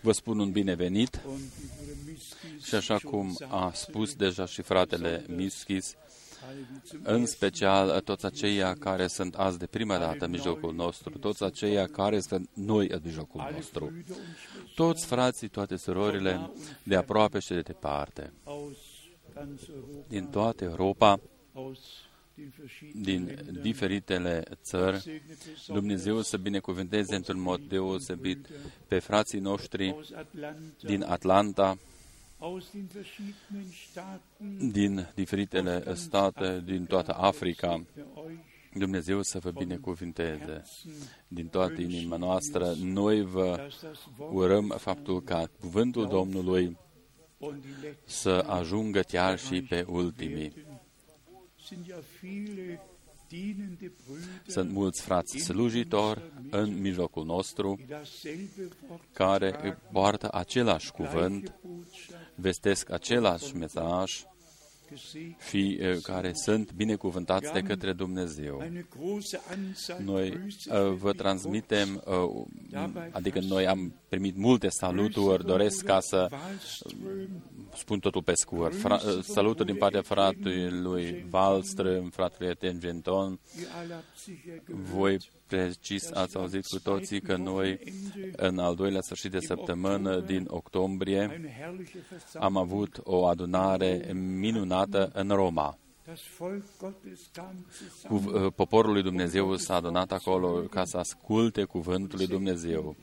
Vă spun un binevenit. Und wie Bruder Miskis și așa schon cum a sagte, spus deja și fratele Mischis, alle, die zum în ersten special toți aceia care sunt azi de prima dată în mijlocul nostru, toți aceia care sunt noi în mijlocul alle nostru, Brüder und Schwestern toți frații, toate surorile, de aproape și de departe, aus ganz Europa, din toată Europa, aus den verschiedenen din Ländern. diferitele țări, Segne besonders Dumnezeu să binecuvânteze într-un mod deosebit pe frații noștri aus Atlanta, din Atlanta, aus den verschiedenen Staaten, din diferitele state, din toată Africa. segne euch Dumnezeu să vă binecuvinteze Herzen, din toată inima noastră. Noi vă dass das Wort urăm faptul ca cuvântul Domnului und die letzten să ajungă chiar și pe ultimii. Sunt mulți frați slujitori în mijlocul nostru die dasselbe Wort care tragen, poartă același gleiche cuvânt, Botschaft vestesc același mesaj gesegnet. și eh, care sunt binecuvântați de către Dumnezeu. Eine große Anzahl Noi Grüße uh, vă für die transmitem, uh, adică noi am primit multe saluturi, doresc ca să Wallström, spun totul pe scurt. Fra- uh, saluturi din partea fratelui Wallström, fratelui Etienne Genton. ihr alle habt sicher gehört, Voi precis ați auzit cu toții că noi în al doilea sfârșit de săptămână din octombrie eine herrliche Versammlung. am avut o adunare minunată în Roma. Das Volk Gottes kam Cu, zusammen. uh, poporul lui Dumnezeu s-a adunat acolo ca să asculte cuvântul lui Dumnezeu.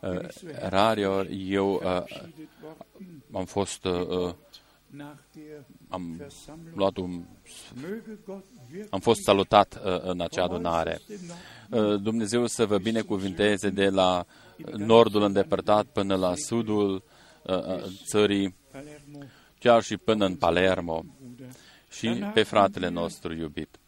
Uh, Rariori eu uh, verabschiedet worden am fost, uh, uh, nach der am Versammlung. luat un, Möge Gott wirklich am fost salutat uh, în acea adunare. vom äußersten Norden Uh, Dumnezeu să vă binecuvinteze de la nordul îndepărtat până la sudul uh, uh, țării, Palermo, chiar și până în Palermo Bruder. și pe fratele nostru iubit.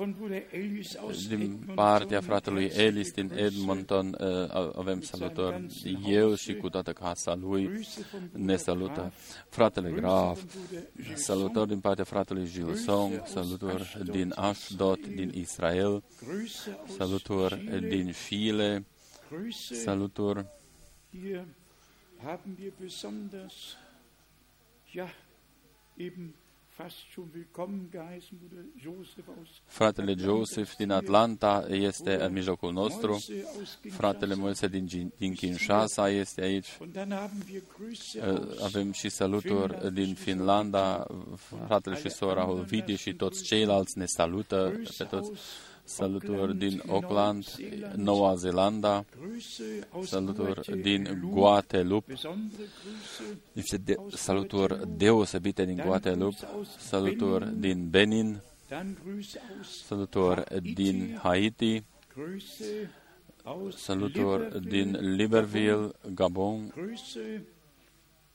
Von Bruder Ellis aus Din Edmonton, partea fratelui herzliche Ellis din Grüße. Edmonton uh, avem salutări. El și cu toată casa lui Grüße von ne Bruder salută. Graf, Fratele Grüße Graf, von Bruder Gilson, salutări din partea fratelui Gilson, salutări din Ashdod, din Israel, Grüße aus salutări Chile, din Chile, Grüße salutări. Hier haben wir besonders, ja, eben fast schon willkommen geheißen, Bruder Josef aus Fratele Joseph din Atlanta este în mijlocul nostru. Moise aus Fratele Kinshasa. Moise din, Gin- din Kinshasa este aici. Und dann haben wir Grüße Uh, aus Avem și saluturi din Finlanda, fratele și sora Olvidi și toți ceilalți ne salută pe Grüße toți. Aus Saluturi din Auckland, Auckland, Neuseeland. Noua Zeelandă, Grüße aus saluturi din Guadeloupe. Guadeloupe, Besondere Grüße niște de- saluturi deosebite din Guadeloupe, saluturi din Benin, Dann Grüße aus saluturi din Haiti, Grüße aus saluturi Libreville, din Libreville, Gabon, Grüße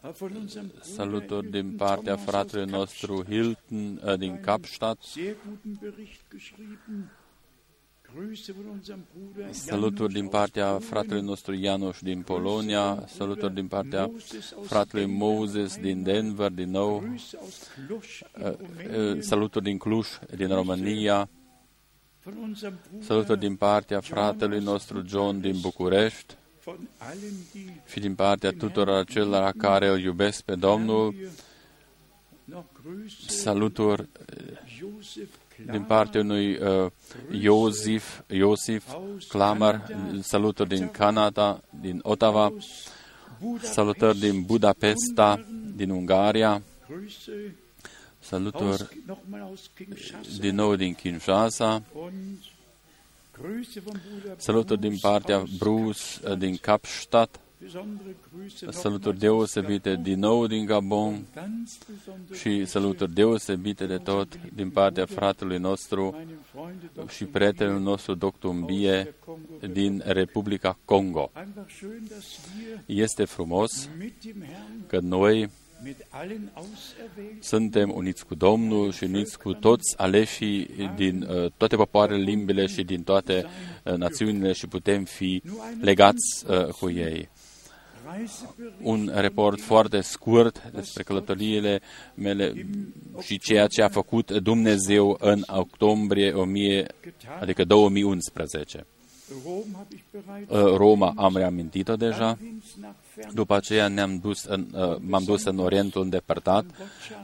äh, von unserem Bruder saluturi din Hilton partea Thomas aus fratelui nostru Hilton uh, din Kapstadt, saluturi din Janusz partea aus fratelui Polen. nostru Janusz din Grüße Polonia, von saluturi din Bruder partea Moses aus fratelui Denver, Moses din Heimat. Denver, din nou, Grüße aus Cluj in uh, uh, Rumänien. saluturi din Cluj, din România, Von unserem Bruder saluturi din partea fratelui nostru John din București von allen, die și din partea tuturor acelora care îl iubesc pe Domnul, Haben wir noch Grüße saluturi Josef din Klar partea unui uh, Iosif, Iosif aus Clamar, Kanada, saluturi din Canada, din Ottawa, aus Budapest, salutări din Budapesta, din Ungaria, Grüße saluturi aus, nochmal aus Kinshasa din nou din Kinshasa, und Grüße von Bruder saluturi din Bruce partea aus Bruce Kapstadt. din Kapstadt, Besondere Grüße saluturi nochmals aus deosebite Gabon. din nou din Gabon Ganz besondere și Grüße saluturi deosebite de tot din partea fratelui nostru meinem Freunde Dr. și prietenul nostru Dr. aus Mbie der Kongo din Republica Congo. Einfach schön, dass wir Este frumos mit dem Herrn, că noi mit allen Auserwählten suntem uniți cu Domnul și uniți cu toți aleșii din uh, toate popoarele, limbile și din toate uh, națiunile și putem fi legați uh, cu ei. Reisebericht Un report foarte scurt despre călătoriile mele și ceea ce a făcut Dumnezeu în octombrie 1000, getan. adică 2011. Rom habe ich bereits. Uh, Roma am reamintit-o deja. Dann ging's nach Fern După aceea ne-am dus în, uh, m-am dus în Orientul îndepărtat,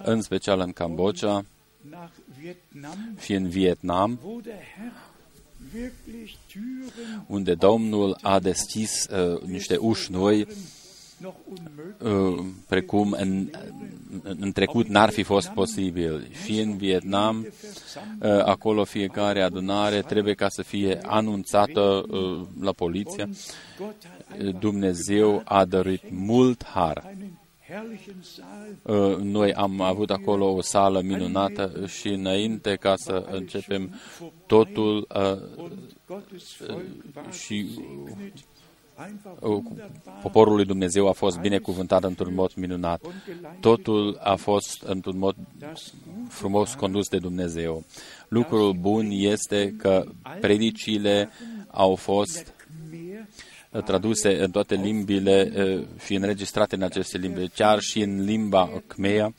în special în Cambodgia nach Vietnam, și în Vietnam, unde Domnul a deschis uh, niște uși noi, noch unmöglich uh, precum în, în, în trecut n-ar fi fost posibil. Și în Vietnam, uh, acolo fiecare adunare trebuie ca să fie anunțată uh, la poliție. Gott hat Uh, Dumnezeu a dăruit mult har. Einen herrlichen Saal Uh, Noi am avut acolo o sală minunată și înainte ca să începem totul uh, und Gottes Volk war și gesegnet. Einfach uh, wunderbar poporul lui Dumnezeu a fost binecuvântat într-un mod minunat. und geleitet. Totul a fost într-un mod Das frumos condus de Dumnezeu. Lucrul bun este că predicile au fost Khmer uh, traduse în toate limbile uh, și înregistrate în aceste limbi, chiar și în limba Khmer und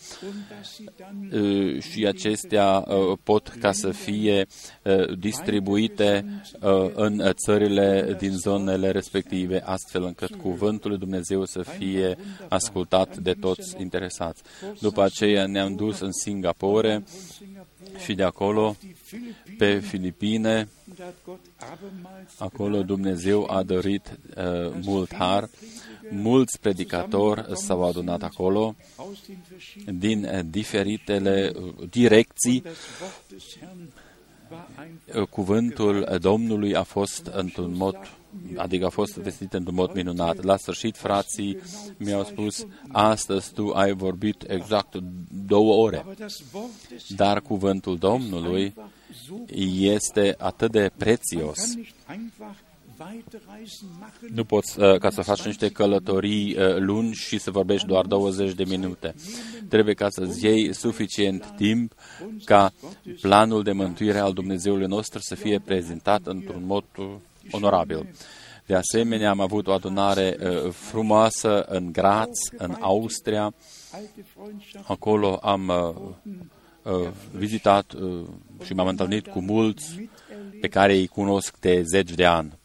dass sie dann uh, și acestea uh, pot ca să fie uh, distribuite uh, în țările din zonele respective, astfel încât cuvântul lui Dumnezeu să fie ascultat de toți interesați. După aceea ne-am dus în Singapore von Singapur și de acolo die Philippinen pe Filipine. und da hat Gott abermals Acolo Dumnezeu a dărit uh, mult har. Mulți predicatori s-au adunat acolo aus den verschiedenen din uh, diferitele uh, direcții das Wort des Herrn war einfach Uh, cuvântul Domnului a fost într-un mod, adică a fost vestit într-un mod minunat. La sfârșit, frații mi-au spus, astăzi tu ai vorbit exact două ore, aber das Wort des dar cuvântul Domnului einfach so este atât de man prețios. kann nicht einfach weite Reisen machen Nu poți uh, ca să faci niște călătorii uh, lungi și să vorbești doar 20 de minute. Trebuie ca să-ți iei suficient timp ca planul de mântuire al Dumnezeului nostru să fie prezentat într-un mod uh, onorabil. De asemenea, am avut o adunare uh, frumoasă în Graz, în Austria. alte Freundschaft Acolo am uh, uh, vizitat uh, și m-am întâlnit cu mulți pe care îi cunosc de zeci de ani.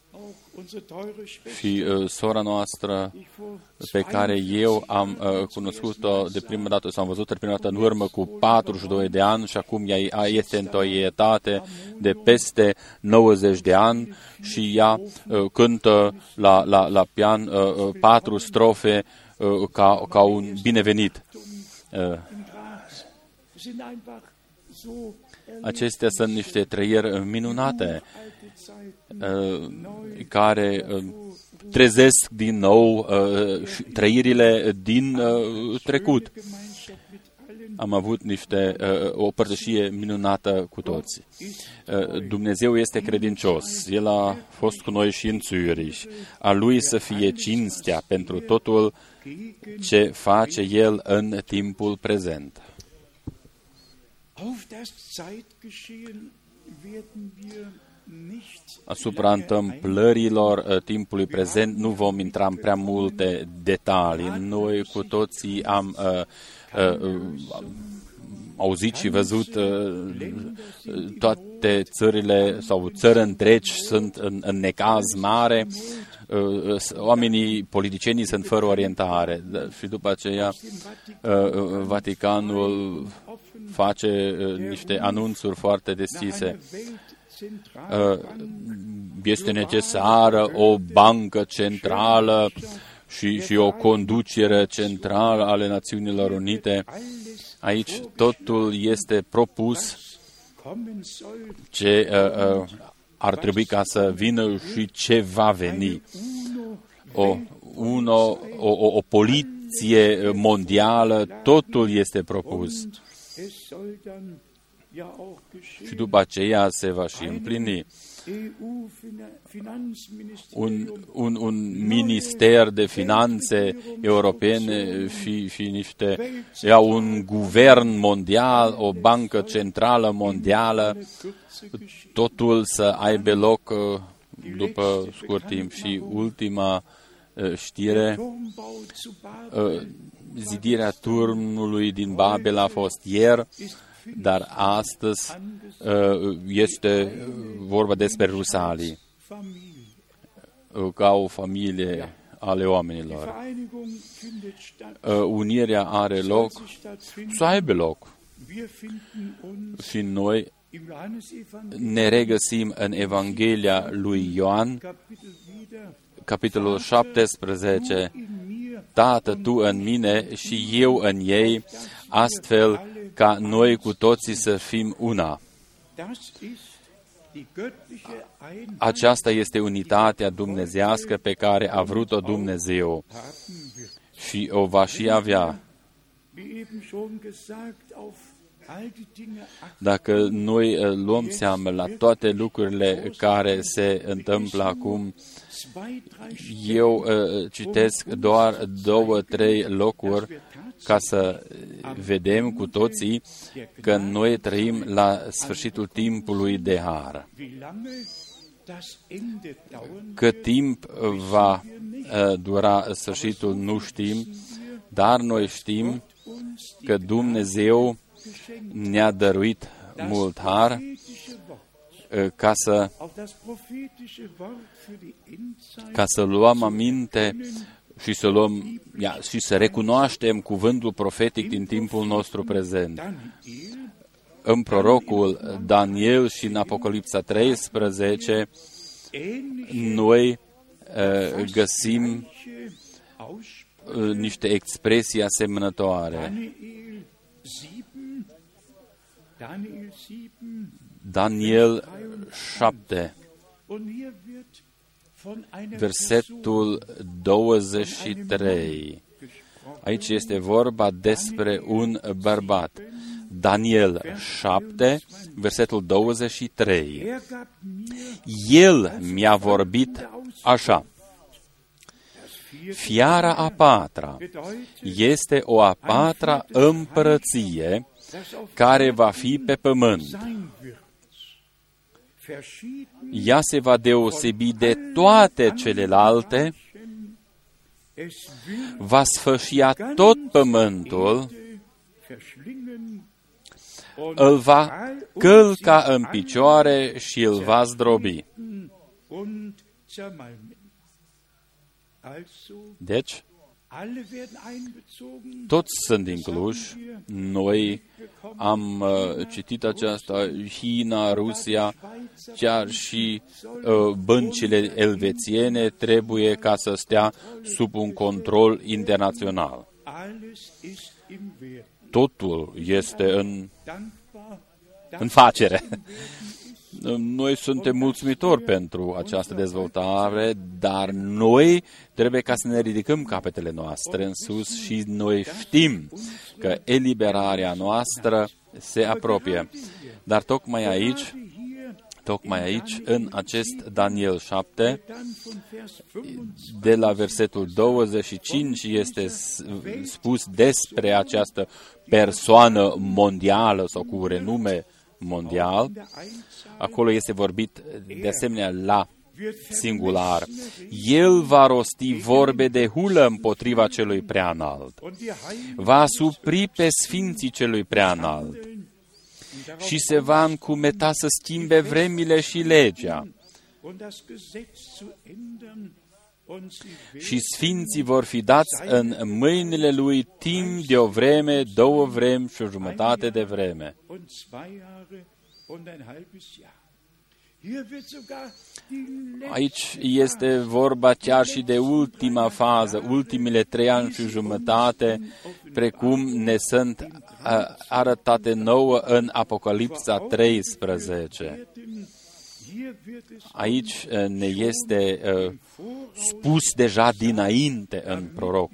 Și uh, sora noastră ich vor pe care eu am uh, cunoscut-o de prima dată, sau am văzut-o de prima dată în urmă cu 42 de ani și acum ea ea este într-o etate de peste 90 de ani și ea uh, cântă la, la, la pian uh, uh, patru strofe uh, ca, ca un binevenit. Uh, in Graz sind einfach so acestea sunt niște trăieri minunate. alte Zeiten uh, care uh, trezesc din nou uh, și trăirile din uh, trecut. Gemeinschaft mit allen Am avut niște, uh, o părtășie minunată cu toți. Uh, Dumnezeu este credincios. El a fost cu noi și în Zürich. A Lui să fie cinstea pentru totul ce face El în timpul prezent. auf das Zeitgeschehen werden wir nicht Asupra întâmplărilor uh, timpului prezent nu vom intra în prea multe detalii. Noi cu toții am uh, uh, uh, auzit și văzut uh, toate țările sau țări întregi sunt în, în necaz mare, uh, uh, oamenii, politicienii sunt fără orientare Da, și după aceea uh, uh, Vaticanul face uh, niște anunțuri foarte deschise. Uh, este necesară o bancă centrală și, și o conducere centrală ale Națiunilor Unite. Aici totul este propus kommen soll, ce uh, uh, ar trebui ca să vină și ce va veni. O, uno, o, o, o poliție mondială, totul este propus. Și după aceea se va și împlini. EU Fina- Finanzministerium un, un, un minister de finanțe europene și, și niște, ia un guvern mondial, o bancă centrală mondială, totul să aibă loc uh, după scurt timp. Și ultima uh, știre, Turmbau zu Babel uh, zidirea turnului din Babel a fost ieri, dar astăzi uh, este vorba despre Rusalii. Familie. uh, ca o familie ale Die oamenilor. Vereinigung findet statt. Uh, Unirea are Soll loc, sie stattfinden. să aibă loc. Wir finden uns Și noi im Johannesevangelium ne regăsim în Evanghelia lui Ioan, Kapitel wieder. capitolul 17, In mir Tată, Tu în mine și eu în ei, astfel ca noi cu toții să fim una. Das ist die göttliche Einheit Aceasta este unitatea dumnezească pe care a vrut-o Dumnezeu haben wir. și o va și avea. Wie eben schon gesagt, auf all die Dinge achten. Dacă noi uh, luăm seama la toate lucrurile care se întâmplă acum, Zwei, drei eu uh, citesc doar două, trei locuri ca să vedem cu toții că noi trăim la sfârșitul timpului de har. Wie lange das Ende dauern Cât timp va uh, dura sfârșitul nu știm, dar noi știm uns că Dumnezeu geschenkt. ne-a dăruit mult har prophetische Wort, uh, ca să, auch das prophetische Wort für die Endzeit ca să luăm aminte și să luăm ia, și să recunoaștem cuvântul profetic din timpul nostru prezent. Daniel În prorocul Daniel și în Apocalipsa 13 ähnliche noi uh, găsim gleiche Aussprache. uh, niște expresii asemănătoare. Daniel 7, Daniel 7, Daniel 7, und hier wird von einer versetul 23. gesprochen. Aici este vorba despre un bărbat. Daniel 7, versetul 23. Er gab mir El mi-a vorbit așa. Fiara a patra bedeutet, este o a patra împărăție dass auf care va fi pe pământ. Sein wird. Verschieden Ea se va deosebi de toate celelalte, es will va sfâșia tot pământul, verschlingen und îl va all călca în picioare și îl va zdrobi. und zermalmen. Also, Deci, alle werden einbezogen. Toți sunt incluși. Noi am uh, citit aceasta, China, Rusia, chiar și uh, băncile elvețiene trebuie ca să stea sub un control internațional. Alles ist im Wert. Totul este în, Dankbar, în facere. Noi suntem mulțumitori pentru această dezvoltare, dar noi trebuie ca să ne ridicăm capetele noastre în sus și noi știm că eliberarea noastră se apropie. Dar tocmai aici, hier tocmai aici, în acest Daniel 7, dann von Vers 25 de la versetul 25 este s- spus despre această persoană mondială sau cu renume mondial. der Einzahl Acolo este vorbit de asemenea la wird singular. El va rosti vorbe de hulă împotriva celui prea înalt. und die Heiligen Va supri pe sfinții celui prea înalt und darauf și se va încumeta să schimbe vremile și legea. Und das Gesetz zu ändern und sie Și sfinții vor fi dați în mâinile lui timp de o vreme, două vremi și o jumătate de vreme. und zwei Jahre und ein halbes Jahr. Hier wird sogar die letzte Aici este vorba chiar și de ultima fază, ultimile trei ani și jumătate, precum ne sunt a, arătate nouă în Apocalipsa 13. Aici uh, ne este uh, spus deja dinainte în proroc,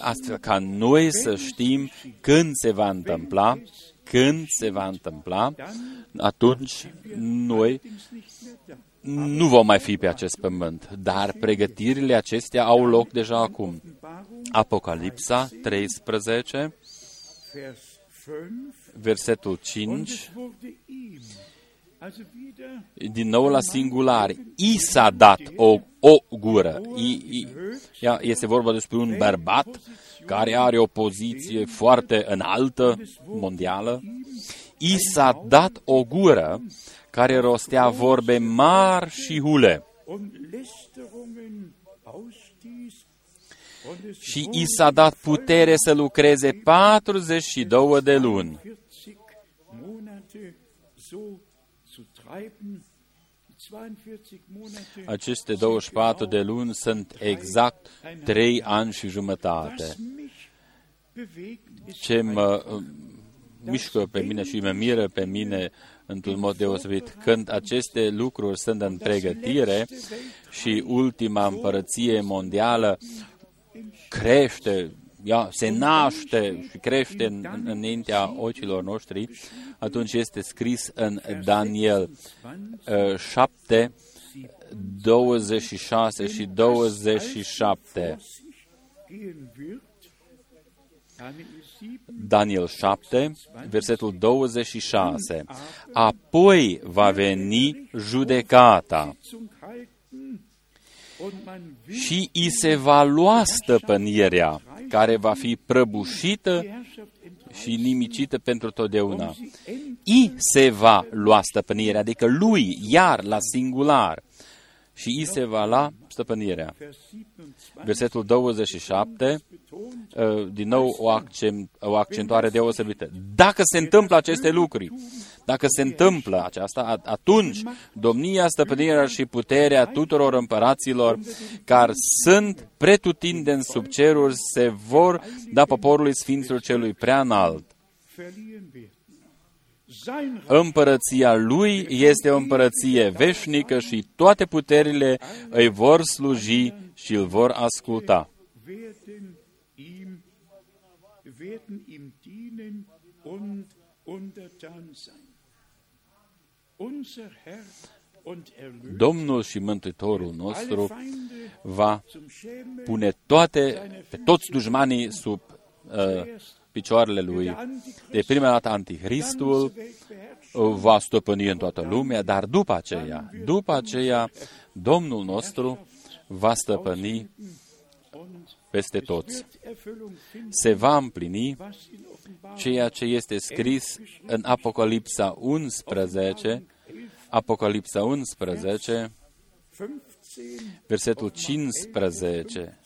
astfel ca noi să știm când se va întâmpla, când se va întâmpla, atunci noi nu vom mai fi pe acest pământ, dar pregătirile acestea au loc deja acum. Offenbarung, Apocalipsa 13, Vers 5. versetul Und 5, din nou la singular, i s-a dat o, o gură. I, i, ea, este vorba despre un bărbat care are o poziție foarte înaltă, mondială. I s-a dat o gură care rostea vorbe mari și hule. und Lästerungen ausstieß. Und es și i s-a dat putere să lucreze 42 de luni. Aceste 24 de luni sunt exact 3 ani și jumătate. Was mich bewegt, ist Ce mă uh, mișcă pe mine și mă miră pe mine într-un mod deosebit. când aceste lucruri sunt în pregătire și ultima împărăție mondială crește, ea se naște și crește în, în, înaintea ochilor noștri, atunci este scris în Daniel uh, 7, 26 și 27. gehen wird. Daniel 7, Daniel 7, versetul 26. Apoi va veni judecata și i se va lua stăpânirea, care va fi prăbușită die Herrschaft entreißen, și nimicită pentru totdeauna. um sie endlich I se va lua stăpânirea, adică lui, iar la singular. Și i se va lua stăpânirea. Vers 27 Versetul 27, betont, uh, din nou o, accent, o accentuare deosebită. Dacă se întâmplă aceste lucruri, dacă se întâmplă aceasta, a- atunci domnia, stăpânirea și puterea tuturor împăraților care sunt pretutindeni sub ceruri se vor da poporului Sfinților celui prea Împărăția lui este o împărăție veșnică și toate puterile îi vor sluji și îl vor asculta. werden ihm, werden ihm dienen und untertan sein. Unser Herr und Erlöser Domnul și Mântuitorul alle nostru Feinde va zum Schämen pune toate, pe toți dușmanii sub uh, picioarele lui. De prima dată Antichristul uh, va stăpâni în toată lumea, dar după aceea, după aceea, Domnul nostru va stăpâni und peste toți. wird Erfüllung finden, Se va împlini was in Offenbarung ceea ce este scris în Apocalipsa 11, Apocalipsa 11, 15 versetul 15.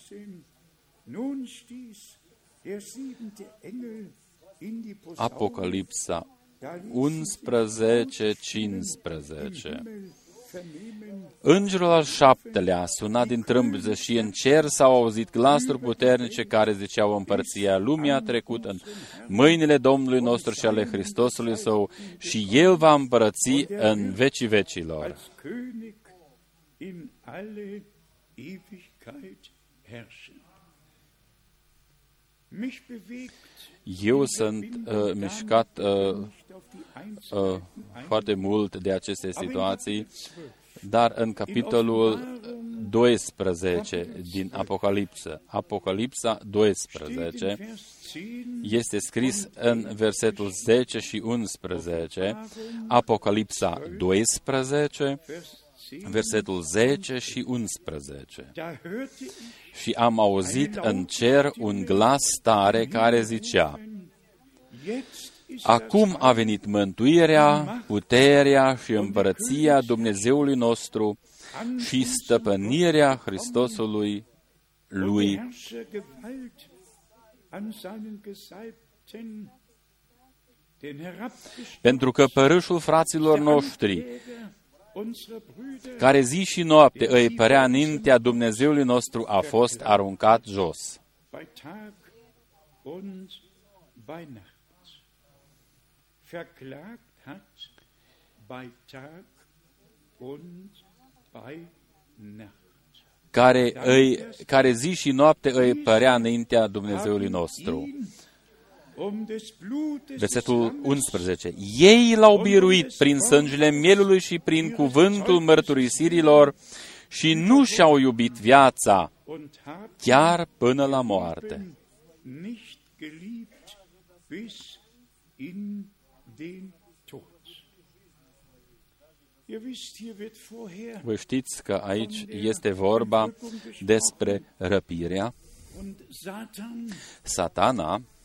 Apocalipsa da ließ 11, 15. Himmel vernehmen, Îngerul al șaptelea a sunat din trâmbiță și în cer s-au auzit glasuri puternice care ziceau împărția lumii a trecut în mâinile Domnului nostru și ale Hristosului său și El va împărăți în vecii vecilor. als König in alle Ewigkeit herrschen. Mich bewegt Eu sunt uh, mișcat uh, nicht auf die Einzelheiten uh, foarte mult de aceste aber in situații, Kapitel 12 dar în capitolul 12 din Apocalipsă, Apocalipsa steht 12, in Vers 10 este scris în versetul 10 și 11, Apocalipsa 12, Vers 10, versetul 10 și 11. da hörte ich Și am auzit în cer un glas tare care zicea, Jetzt ist Acum a venit mântuirea, puterea și împărăția Dumnezeului nostru și stăpânirea Hristosului lui. Herrscher Gewalt an seinen Gesalbten, den herabgestellten Pentru că părâșul fraților noștri, Ankläger unserer Brüder care zi și noapte îi părea înaintea Dumnezeului nostru, a fost aruncat jos. bei Tag und bei Nacht verklagt hat bei Tag und bei Nacht. Care, îi, care zi și noapte îi părea înaintea Dumnezeului nostru. Versetul Lammes 11. Ei l-au biruit prin sângele mielului și prin cuvântul mărturisirilor și nu și-au iubit viața und haben chiar până la moarte. Leben nicht geliebt bis in den Tod. Ihr wisst, hier wird vorher Vă știți că aici este vorba despre răpirea. und Satan Satana wird hinausgeworfen,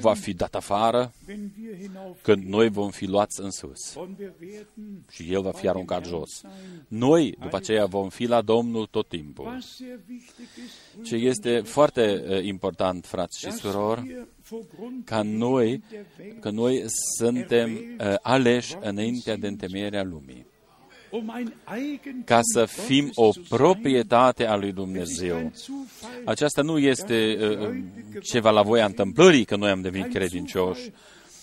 va fi dat afară wenn wir hinauf când noi vom fi luați în sus und wir werden, și El va fi aruncat jos. Noi, după aceea, vom fi la Domnul tot timpul. was sehr wichtig ist, Ce este foarte uh, important, frați și dass surori, wir vor Grund ca noi, der Welt că noi suntem uh, aleși înaintea de întemeierea lumii, um ein Eigentum ca să fim o Gottes zu sein, proprietate a lui es ist Dumnezeu. ein Zufall, Aceasta nu este uh, ceva la voia întâmplării că noi am devenit credincioși.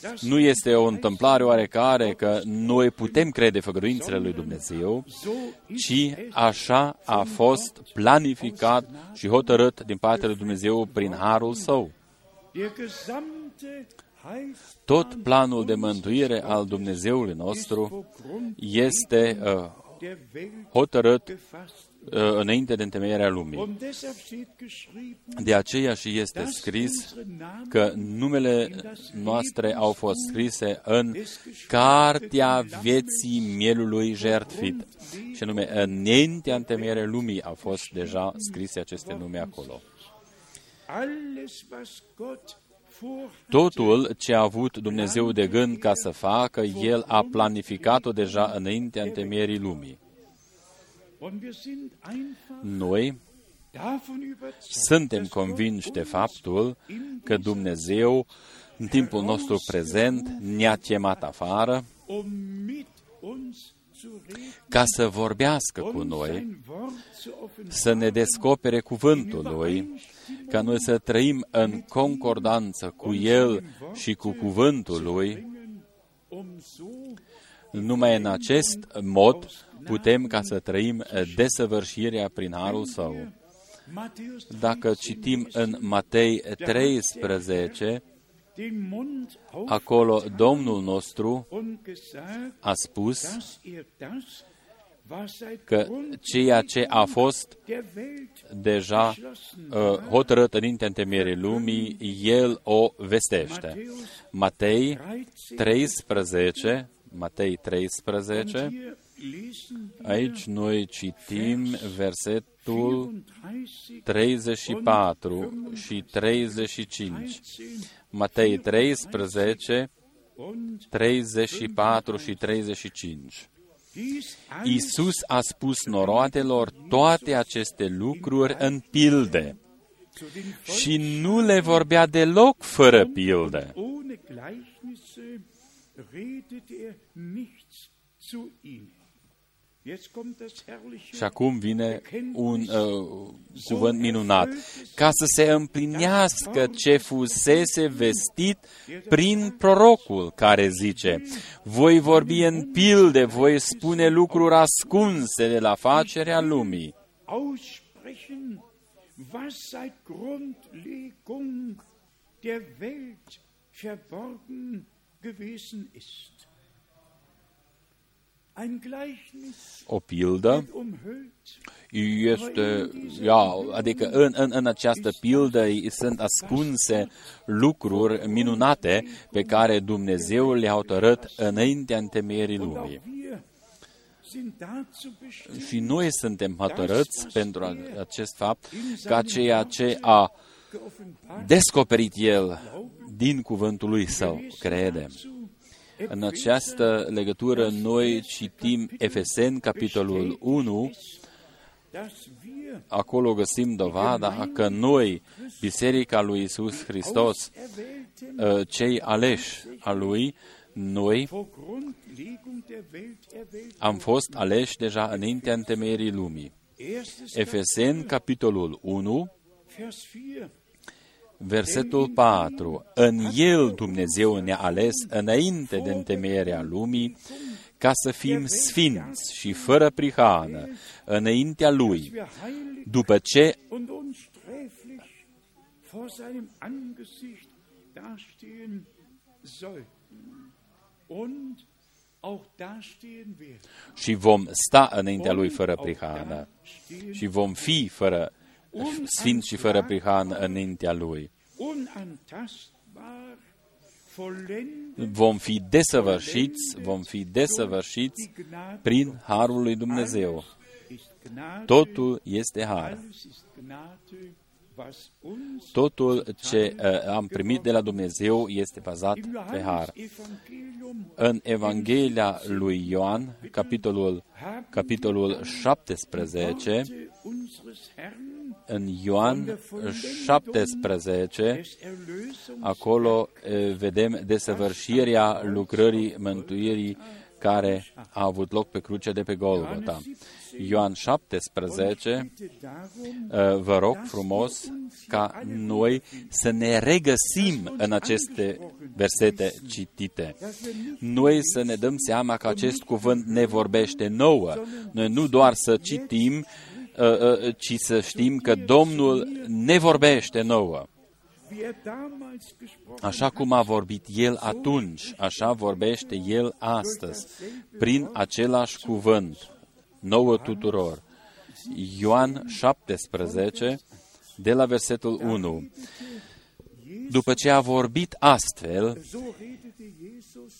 dass Nu este o întâmplare oarecare că noi putem crede făgăduințele lui Dumnezeu, so ist ci așa a fost planificat și hotărât din partea lui Dumnezeu prin harul său. Der gesamte Heils Tot planul de mântuire al Dumnezeului nostru vor Grund este uh, der Welt hotărât gefasst. uh, înainte de întemeierea lumii. Und deshalb steht geschrieben, De aceea și este dass scris unsere Namen că numele noastre au fost scrise în cartea vieții mielului jertfit. Și nume, înaintea întemeierea lumii au fost deja scrise aceste nume acolo. Alles, was Gott vorhat, Totul ce a avut Dumnezeu de gând ca să facă, El a planificat-o deja înaintea întemeierii lumii. und wir sind einfach Noi davon überzeugt, suntem dass Gott convinși de uns faptul in că Dumnezeu, în timpul nostru prezent, ne-a chemat afară um mit uns zu reden, ca să vorbească cu uns noi, sein Wort zu să ne descopere cuvântul Lui, ca noi să trăim în concordanță cu El și cu cuvântul Lui, offenbringen, um so numai în acest mod putem ca să trăim desăvârșirea prin harul Său. Matthäus Dacă citim în Matei 13, den Mund auf acolo Domnul nostru und gesagt, a spus că ceea ce a fost der Welt deja uh, hotărât înaintea întemeierii lumii, El o vestește. Matei 13, Matei 13, hier lesen wir aici noi citim versetul 34 34 și 35. 13 Matei 13, und 34 și 35. Dies alles Iisus a spus noroatelor toate aceste lucruri în pilde zu den și nu le vorbea deloc fără pilde. Ohne Gleichnisse redet er nichts zu ihnen. Și acum vine un uh, cuvânt minunat. Ca să se împlinească ce fusese vestit prin prorocul care zice, voi vorbi în pilde, voi spune lucruri ascunse de la facerea lumii. aussprechen, was seit Grundlegung der Welt verborgen gewesen ist. Ein Gleichnis O pildă umhüllt este, ia, adică în, în, în această pildă sunt ascunse lucruri minunate pe care Dumnezeu le-a hotărât înaintea întemeierii und auch lumii. wir sind dazu bestimmt, Și noi suntem hotărâți pentru a- acest fapt ca ceea ce a geoffenbart descoperit El din cuvântul lui Său, credem. În această legătură noi citim Efeseni, capitolul 1, dass wir acolo găsim dovada că noi, Biserica lui Isus Hristos, Erwählten uh, cei aleși a Lui, noi vor Grundlegung der Welt erwählt. am fost aleși deja înaintea întemeierii lumii. Erstes Efeseni, capitolul 1, Vers 4. Versetul 4. În El Dumnezeu ne-a ales înainte de întemeierea lumii ca să fim sfinți și fără prihană înaintea Lui, Wir heilig după ce und unsträflich vor seinem Angesicht dastehen sollten. Und auch dastehen werden. și vom sta înaintea Lui fără prihană și vom fi fără sfinți și fără prihană înaintea Lui. Unantastbar, vollendet Vom fi desăvârșiți, vom fi desăvârșiți die Gnade prin harul lui Dumnezeu. ist Gnade, Totul este har. Alles ist Gnade, was uns Totul ce uh, am primit de la Dumnezeu este bazat im pe har. Johannesevangelium În Evanghelia lui Ioan, capitolul, capitolul 17, Worte unseres Herrn în Ioan 17, des Erlösungs acolo e, vedem desăvârșirea lucrării mântuirii care a avut loc pe cruce de pe Golgota. Ioan 17, bitte darum, e, vă rog frumos ca noi să ne regăsim în aceste versete citite. Noi să ne dăm seama că acest cuvânt ne vorbește nouă. Noi nu doar să citim, e, e, ci să știm că Domnul ne vorbește nouă. wie er damals gesprochen Așa cum a vorbit El atunci, așa vorbește El astăzi, prin același cuvânt, nouă tuturor. Ioan 17, de la versetul 1. După ce a vorbit astfel, so redete Jesus,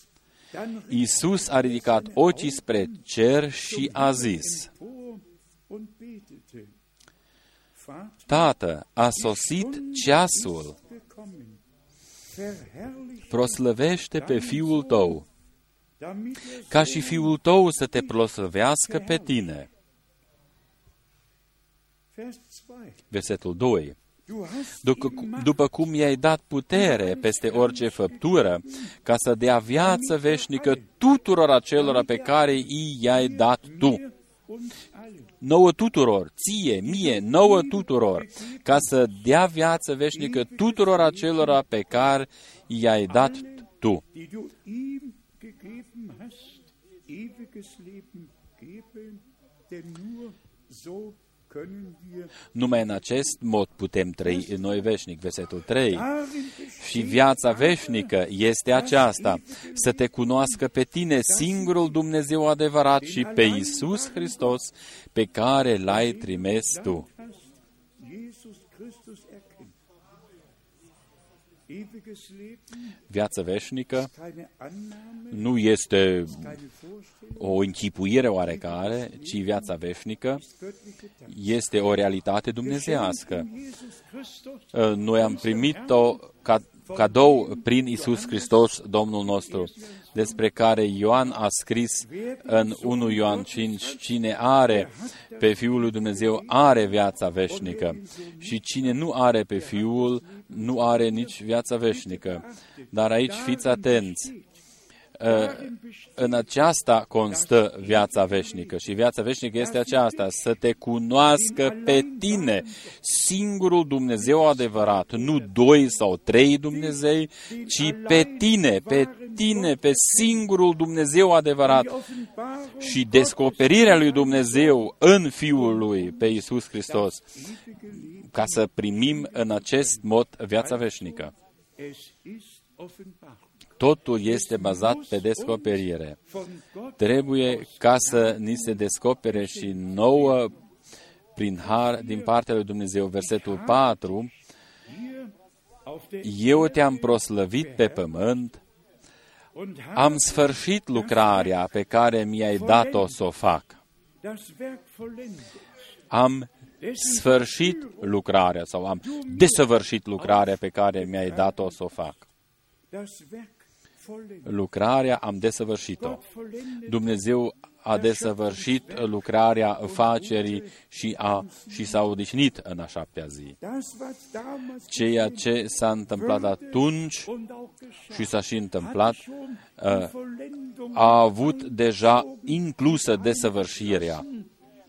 dann Iisus a ridicat ochii spre cer și a zis, empor und betete. Vater, Tată, a sosit ceasul, gekommen, verherrliche, proslăvește pe Fiul Tău, damit er ca și Fiul Tău să te proslăvească pe tine. Vers 2. Versetul 2. Du hast După, ihm Macht după cum i-ai dat putere peste orice făptură, ca să dea viață veșnică tuturor acelora pe care i-ai dat tu. mir und allen. Nouă tuturor, ție, mie, nouă tuturor, ca să dea viață veșnică tuturor acelora pe care i-ai dat tu. Die du ihm gegeben hast, ewiges Leben gebe, denn nur so können wir Numai în acest mod putem trăi în noi veșnic. Versetul 3. darin Și viața veșnică este aceasta, să te cunoască pe tine singurul Dumnezeu adevărat și pe Iisus Hristos pe care l-ai trimis tu. Ewiges Leben, Viața veșnică keine Annahme, nu este keine Vorstellung, o închipuire oarecare, ci viața veșnică göttliche Dank. este o realitate dumnezească. Jesus Christus, Uh, Noi am primit-o ca cadou prin Isus Hristos, Domnul nostru, despre care Ioan a scris în 1 Ioan 5, cine are pe Fiul lui Dumnezeu are viața veșnică și cine nu are pe Fiul nu are nici viața veșnică. Dar aici fiți atenți, Uh, în aceasta constă viața veșnică și viața veșnică este aceasta, să te cunoască pe tine, singurul Dumnezeu adevărat, nu doi sau trei Dumnezei, ci pe tine, pe tine, pe singurul Dumnezeu adevărat die Offenbarung și descoperirea lui Dumnezeu în Fiul lui, pe Iisus Hristos, ewige Leben. ca să primim în acest mod viața veșnică. Es ist offenbar. Totul este bazat pe descoperire. Von Gott Trebuie ca să ni se descopere și nouă prin har din partea lui Dumnezeu. Versetul 4, hier auf der Eu te-am proslăvit pe pământ, und am habe sfârșit lucrarea pe care mi-ai dat-o să o fac. das Werk vollendet. Am sfârșit lucrarea sau am desăvârșit lucrarea pe care mi-ai dat-o să o fac. Das Werk vollendet. Lucrarea am desăvârșit-o. Gott vollendet Dumnezeu a desăvârșit lucrarea facerii și, a, și s-a odihnit în a șaptea zi. das, was damals Ceea ce s-a întâmplat atunci und auch geschah, și s-a și întâmplat, schon uh, die Vollendung a avut deja inclusă desăvârșirea.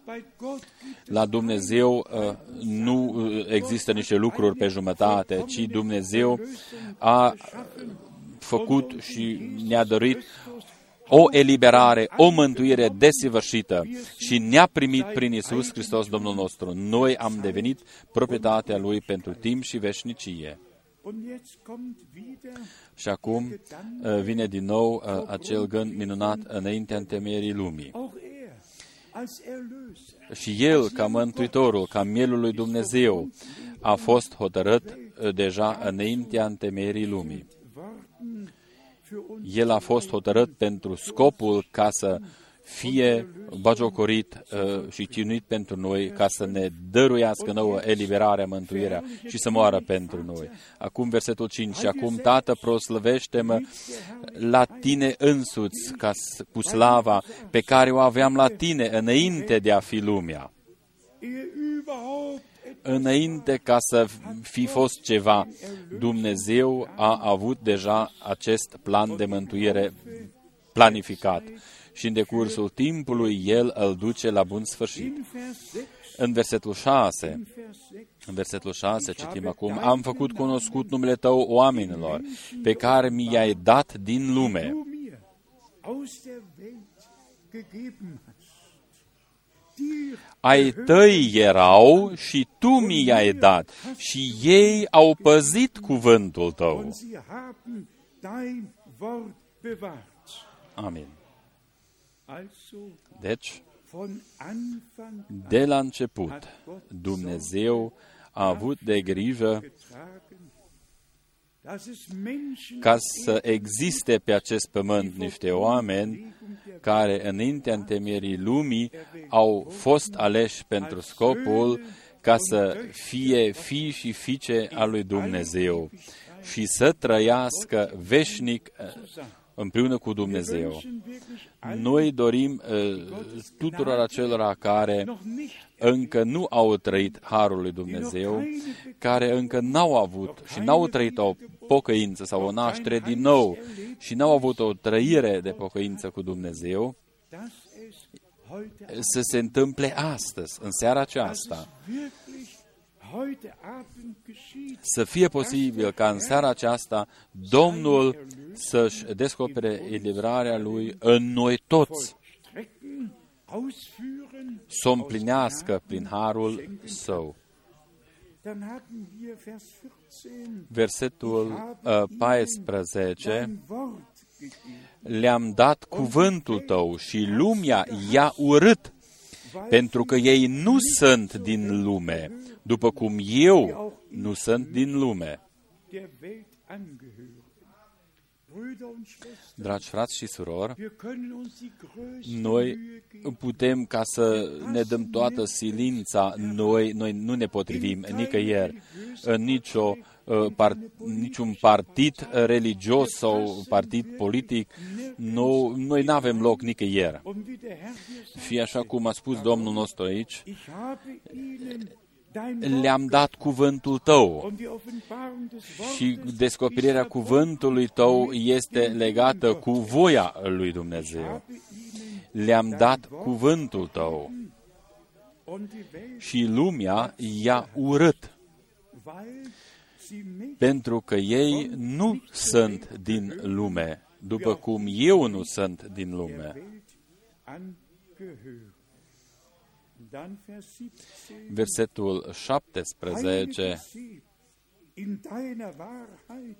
bei Gott gibt es La Dumnezeu uh, nu uh, există niște lucruri pe jumătate, ci Dumnezeu a făcut și ne-a dorit o eliberare, o mântuire desăvârșită și ne-a primit prin Isus Hristos Domnul nostru. Noi am devenit proprietatea Lui pentru timp și veșnicie. Und jetzt kommt wieder Și acum uh, vine din nou uh, acel gând minunat înaintea întemeierii lumii. auch er als Erlöser Și el, ca mântuitorul, ca mielul lui Dumnezeu, a fost hotărât uh, deja înaintea întemeierii lumii. Worden für uns El a fost hotărât pentru scopul ca să fie bagiocorit uh, și chinuit pentru noi ca să ne dăruiască nouă eliberarea, mântuirea și să moară pentru noi. Acum versetul 5. Și acum, Tată, proslăvește-mă la tine însuți ca s- cu slava pe care o aveam la tine înainte de a fi lumea. Ehe überhaupt etwas Înainte ca să fi fost ceva, Dumnezeu a avut deja acest plan de mântuire planificat și în decursul timpului El îl duce la bun sfârșit. in Vers 6, În versetul 6, in Vers 6, în versetul 6 citim acum, Am făcut cunoscut numele Tău oamenilor pe care mi i-ai dat din lume. Ai Tăi erau și Tu mi i-ai dat și ei au păzit cuvântul Tău. und sie haben dein Wort bewahrt. Amin. Also Deci, von Anfang an de la început, Dumnezeu a avut de grijă ca să existe pe acest pământ niște oameni care înaintea întemeierii lumii au fost aleși pentru scopul ca să fie fii și fiice al lui Dumnezeu și să trăiască veșnic uh, împreună cu Dumnezeu. wünschen wirklich allen Noi dorim uh, tuturor acelora care noch nicht încă nu au trăit harul lui Dumnezeu, care încă n-au avut și n-au trăit o pocăință sau o naștere din nou și n-au avut o trăire de pocăință cu Dumnezeu, dass es heute să se întâmple astăzi, în seara aceasta, wirklich heute Abend geschieht. să fie posibil ca în seara aceasta Domnul să-și descopere eliberarea Lui în noi toți, Strecken, ausführen. să o împlinească prin harul Său. Dann haben wir Vers 14. Versetul uh, 14 Dein Wort gegeben, le-am dat cuvântul tău și lumea i-a urât, pentru că ei nu sunt din lume, după cum eu nu sunt din lume. der Welt angehören. Brüder und Schwestern, Dragi frați și surori, wir können uns die größte noi Mühe geben, putem ca să ne dăm toată silința, noi, noi nu ne potrivim nicăieri, în nicio, uh, par, niciun partid religios sau partid politic, nu, noi nu avem loc nicăieri. und wie der Herr hier sagt, Fie așa cum a spus Domnul nostru aici, ich habe ihnen dein le-am Wort dat cuvântul tău. und die Offenbarung des și Wortes descoperirea ist cuvântului tău este legată cu voia lui Dumnezeu. habe ihnen Le-am dat cuvântul tău. und die Welt, și lumea i-a urât, weil sie mich pentru că ei nu sunt din lume, după cum eu nu sunt din der lume. Welt angehören. Dann Vers 17. Versetul 17 Heilige sie in deiner Wahrheit.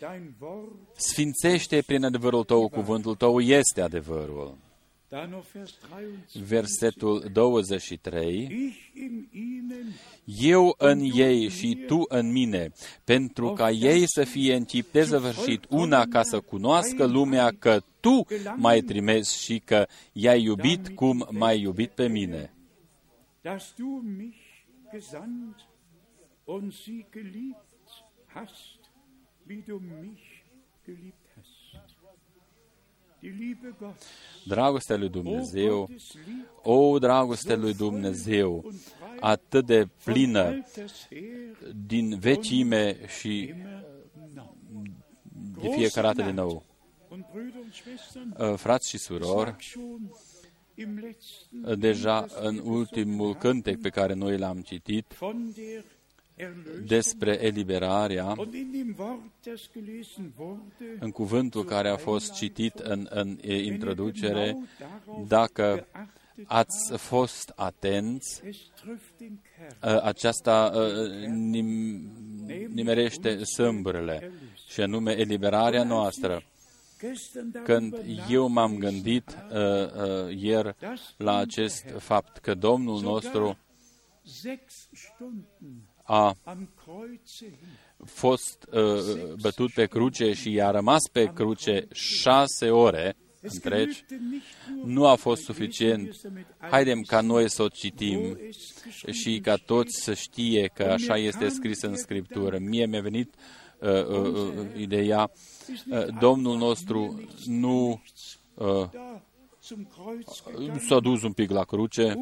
Dein Wort, Sfințește prin adevărul tău, cuvântul tău este adevărul. Dann noch Vers 23. Versetul 23 Ich in ihnen Eu în ei și tu în mine, pentru ca ei să fie în chip dezăvârșit una ca să cunoască lumea că tu m-ai trimis și că i-ai iubit cum m-ai iubit pe mine. dass du mich gesandt und sie geliebt hast, wie du mich geliebt hast. Die Liebe Gottes, Dragostea lui o Dumnezeu, Gottes Liebe, o dragoste lui Dumnezeu, atât de plină alters her, din vecime și immer nau. de fiecare dată din nou. Und Brüder und Schwestern, Uh, Frați și surori, sag schon im letzten deja Lied, das în wir ultimul gesungen cântec pe care noi l-am citit von der Erlösung despre eliberarea, und in dem Wort, das gelesen wurde, în cuvântul care a fost citit în, în e, wenn ihr introducere, genau darauf dacă geachtet ați fost atenți, Es trifft den Kern. ă, aceasta ă, nim, nimerește sâmburile, și anume eliberarea noastră. Gestern Când darüber eu m-am gândit uh, uh, ieri la acest fapt că Domnul nostru sechs Stunden a am Kreuze hing, fost uh, bătut pe cruce și a rămas pe cruce șase ore, întregi, nu a fost suficient. Haidem ca noi să o citim și ca toți să știe că așa este scris în Scriptură. Mie mi-a venit uh, uh, uh, ideea, uh, Domnul nostru nu uh, s-a dus un pic la cruce,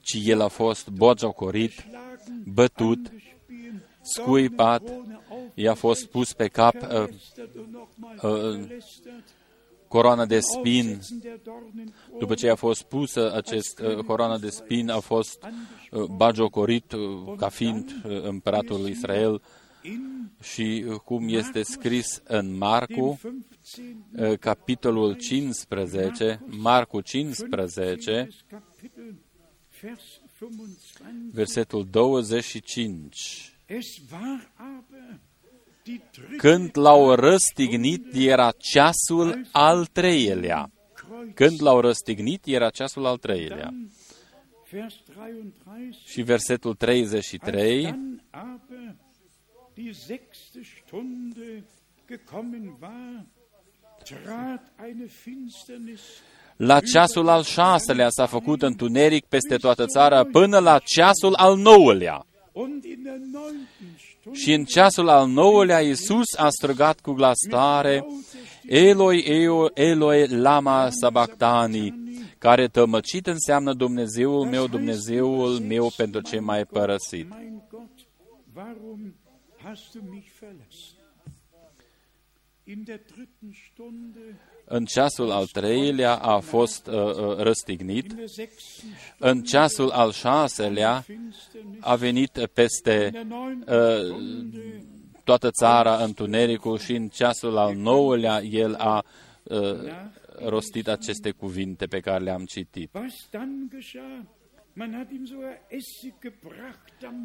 ci el a fost botjocorit, bătut, scuipat, i-a fost pus pe cap uh, uh, coroana de spin. După ce a fost pusă acest uh, coroana de spin, a fost uh, bagiocorit uh, ca fiind uh, împăratul lui Israel și uh, cum este scris în Marcu, uh, capitolul 15, Marcu 15, versetul 25. Când l-au răstignit, era ceasul al treilea. Când l-au răstignit, era ceasul al treilea. Și versetul 33, la ceasul al șaselea s-a făcut întuneric peste toată țara până la ceasul al nouălea. Și în ceasul al nouălea Iisus a străgat cu glas tare, Eloi, Eloi, Eloi, lama sabactani, care tămăcit înseamnă Dumnezeul meu, Dumnezeul meu, pentru ce m-ai părăsit. În ceasul al treilea a fost uh, uh, răstignit. În ceasul al șaselea a venit peste uh, toată țara întunericul și în ceasul al nouălea el a uh, rostit aceste cuvinte pe care le-am citit.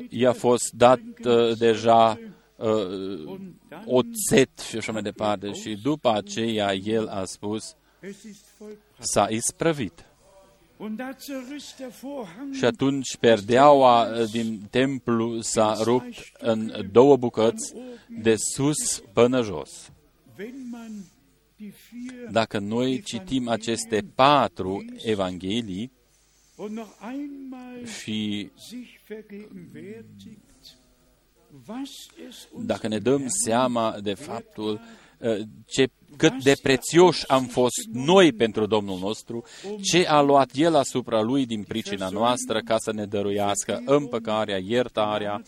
I-a fost dat uh, deja uh, oțet și așa mai departe. Și după aceea el a spus, s-a isprăvit. Și atunci perdeaua din templu s-a rupt în două bucăți, de sus până jos. Dacă noi citim aceste patru evanghelii și dacă ne dăm seama de faptul ce, cât de prețioși am fost noi pentru Domnul nostru, ce a luat El asupra Lui din pricina noastră ca să ne dăruiască împăcarea, iertarea,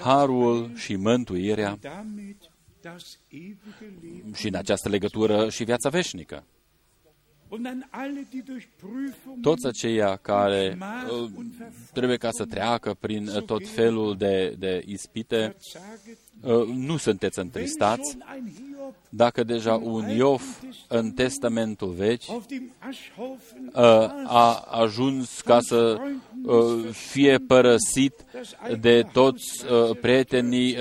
harul și mântuirea. și în această legătură și viața veșnică. Toți aceia care uh, trebuie ca să treacă prin uh, tot felul de, de ispite, uh, nu sunteți întristați. Dacă deja un Iov în Testamentul Vechi a ajuns ca să fie părăsit de toți prietenii,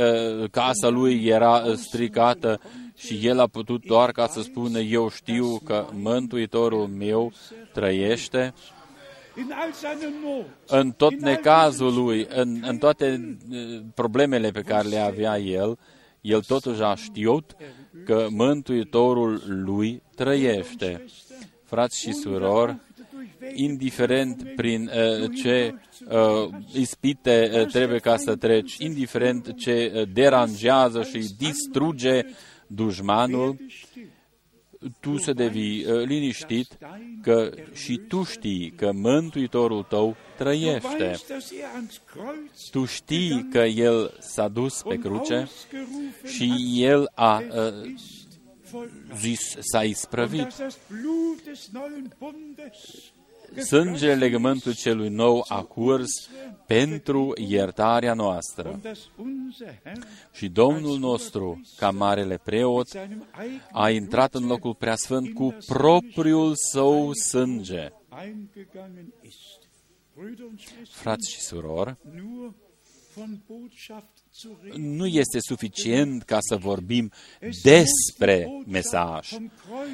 casa lui era stricată, și el a putut doar ca să spună, eu știu că Mântuitorul meu trăiește în tot necazul lui, în, în toate uh, problemele pe care le avea el, el totuși a știut că Mântuitorul lui trăiește. Frați și surori, indiferent prin uh, ce uh, ispite uh, trebuie ca să treci, indiferent ce uh, deranjează și distruge dușmanul, tu să devii uh, liniștit că și tu știi că Mântuitorul tău trăiește. Tu știi că El s-a dus pe cruce și El a uh, zis, s-a isprăvit sângele legământului celui nou a curs pentru iertarea noastră. Și Domnul nostru, ca marele preot, a intrat în locul preasfânt cu propriul său sânge. Frați și surori, nu este suficient ca să vorbim despre mesaj,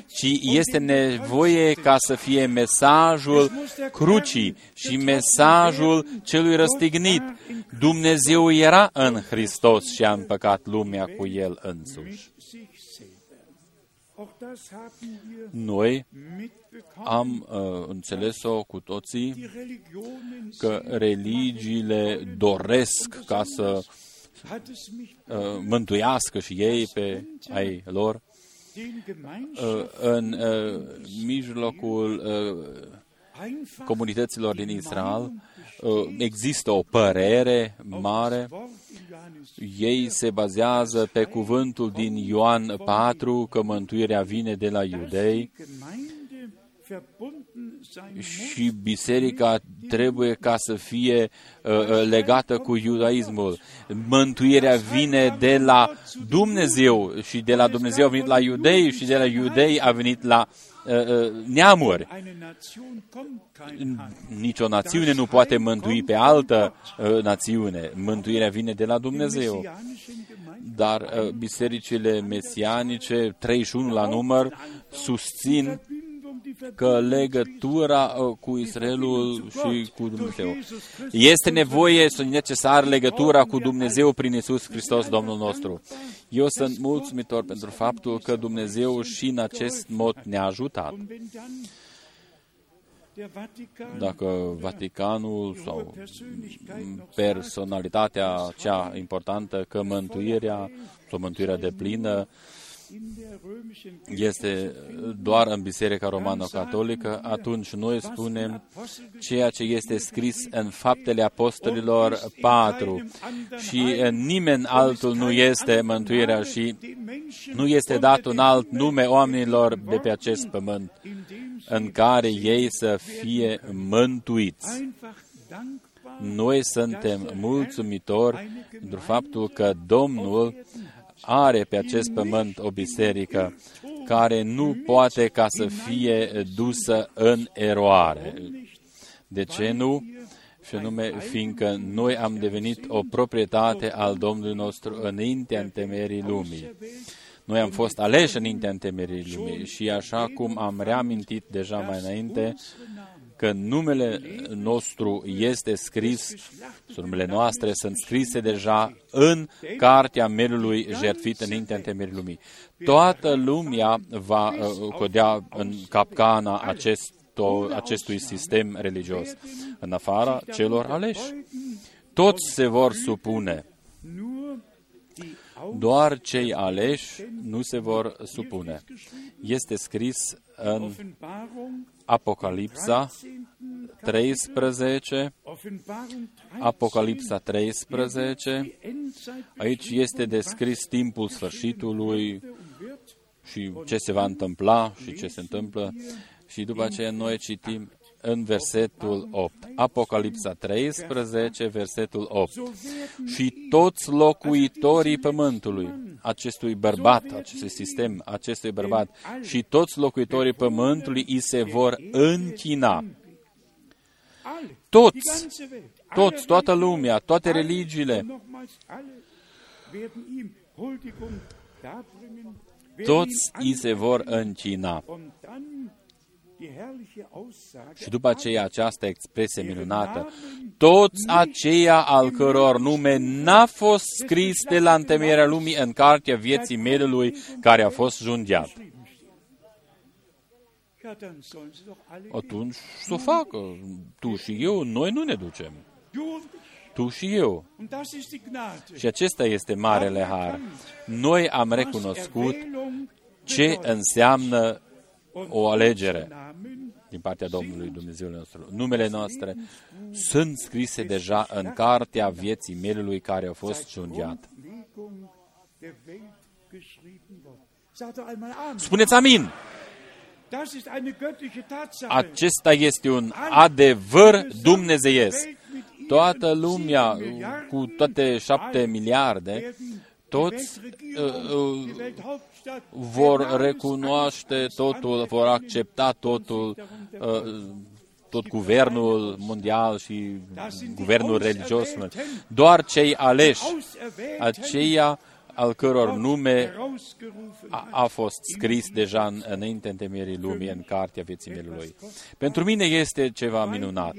ci este nevoie ca să fie mesajul crucii și mesajul celui răstignit. Dumnezeu era în Hristos și a împăcat lumea cu El însuși. Noi mitbekommen. am uh, înțeles-o cu toții Die Religionen că religiile doresc ca să hat es mich uh, mântuiască și ei pe ai lor. den Uh, Gemeinschaften în uh, mijlocul uh, einfach comunităților din Israel uh, există o părere mare. Wort in Johannes Ei se bazează pe cuvântul din Ioan 4 că mântuirea vine de la iudei și biserica trebuie ca să fie uh, uh, legată cu iudaismul. Mântuirea vine de la Dumnezeu și de la Dumnezeu a venit la iudei și de la iudei a venit la uh, uh, neamuri. eine Nation kommt kein Heil. Nicio națiune nu poate mântui pe altă uh, națiune. Mântuirea vine de la Dumnezeu. Messianischen Gemeinde Dar uh, bisericile mesianice, 31 la număr, susțin Verbindung, die Verbindung că legătura uh, cu Israelul și cu Dumnezeu este nevoie, este necesar legătura cu Dumnezeu prin Isus Hristos, Domnul nostru. Eu sunt mulțumitor pentru faptul că Dumnezeu și în acest mod ne-a ajutat. Und wenn dann der Vatikan Dacă Vaticanul sau hohe Persönlichkeit noch sagt, personalitatea cea importantă că mântuirea sau mântuirea de plină in der römischen este doar în Biserica Romano-Catolică, atunci noi spunem ceea ce este scris în Faptele Apostolilor 4 și nimeni altul nu este mântuirea și den Menschen nu este dat un alt nume oamenilor de pe acest pământ in dem în care ei să fie mântuiți. einfach dankbar Noi suntem mulțumitori pentru faptul că Domnul are pe acest pământ o biserică care nu poate ca să fie dusă în eroare. De ce nu? Și anume, fiindcă noi am devenit o proprietate al Domnului nostru înaintea întemerii lumii. Noi am fost aleși înaintea întemerii lumii și așa cum am reamintit deja mai înainte, că numele nostru este scris, sau numele noastre sunt scrise deja în cartea melului jertfit înaintea întemerii lumii. Toată lumea va uh, codea în capcana acest, acestui sistem religios, în afara celor aleși. Toți se vor supune. Nur die Doar cei aleși nu se vor supune. Este scris în Offenbarung Apocalipsa 13, Offenbarung 13 Apocalipsa 13, Endzeit aici este descris timpul sfârșitului und wird și ce se va întâmpla și ce se întâmplă și după aceea noi citim în versetul 8. Apocalipsa 13, versetul 8. Și toți locuitorii pământului, acestui bărbat, acestui sistem, acestui bărbat, și toți locuitorii pământului îi se vor închina. alle, die Toți, ganze Welt, toți, alle toată lumea, toate religiile, Und nochmals, alle werden ihm Huldigung darbringen, werden toți ihm îi se vor închina. Und dann die herrliche Aussage, Și după aceea această expresie minunată, toți aceia al căror nume n-a fost scris de la întemeierea lumii în cartea vieții melului care a fost jungiat. geschrieben steht. Ja, dann sollen sie doch alle Atunci să o facă. Tu și eu, noi nu ne ducem. Du und ich. Tu și eu. Und das ist die Gnade. Și acesta este marele har. Noi am recunoscut ce înseamnă o alegere Namen din partea Domnului Dumnezeu nostru. Numele noastre sunt scrise deja în cartea vieții melului care a fost jungiat. Grundlegung der Welt geschrieben worden. Sagt doch einmal Amen. Spuneți amin! Das ist eine göttliche Tatsache. Acesta este un adevăr dumnezeiesc. Toată lumea, cu toate șapte miliarde, toți uh, uh, vor recunoaște totul, vor accepta totul, uh, tot guvernul mondial și guvernul religios. Doar cei aleși, aceia al căror nume a, a fost scris deja în, înainte întemeierii lumii, în cartea vieții mielului. Pentru mine este ceva minunat.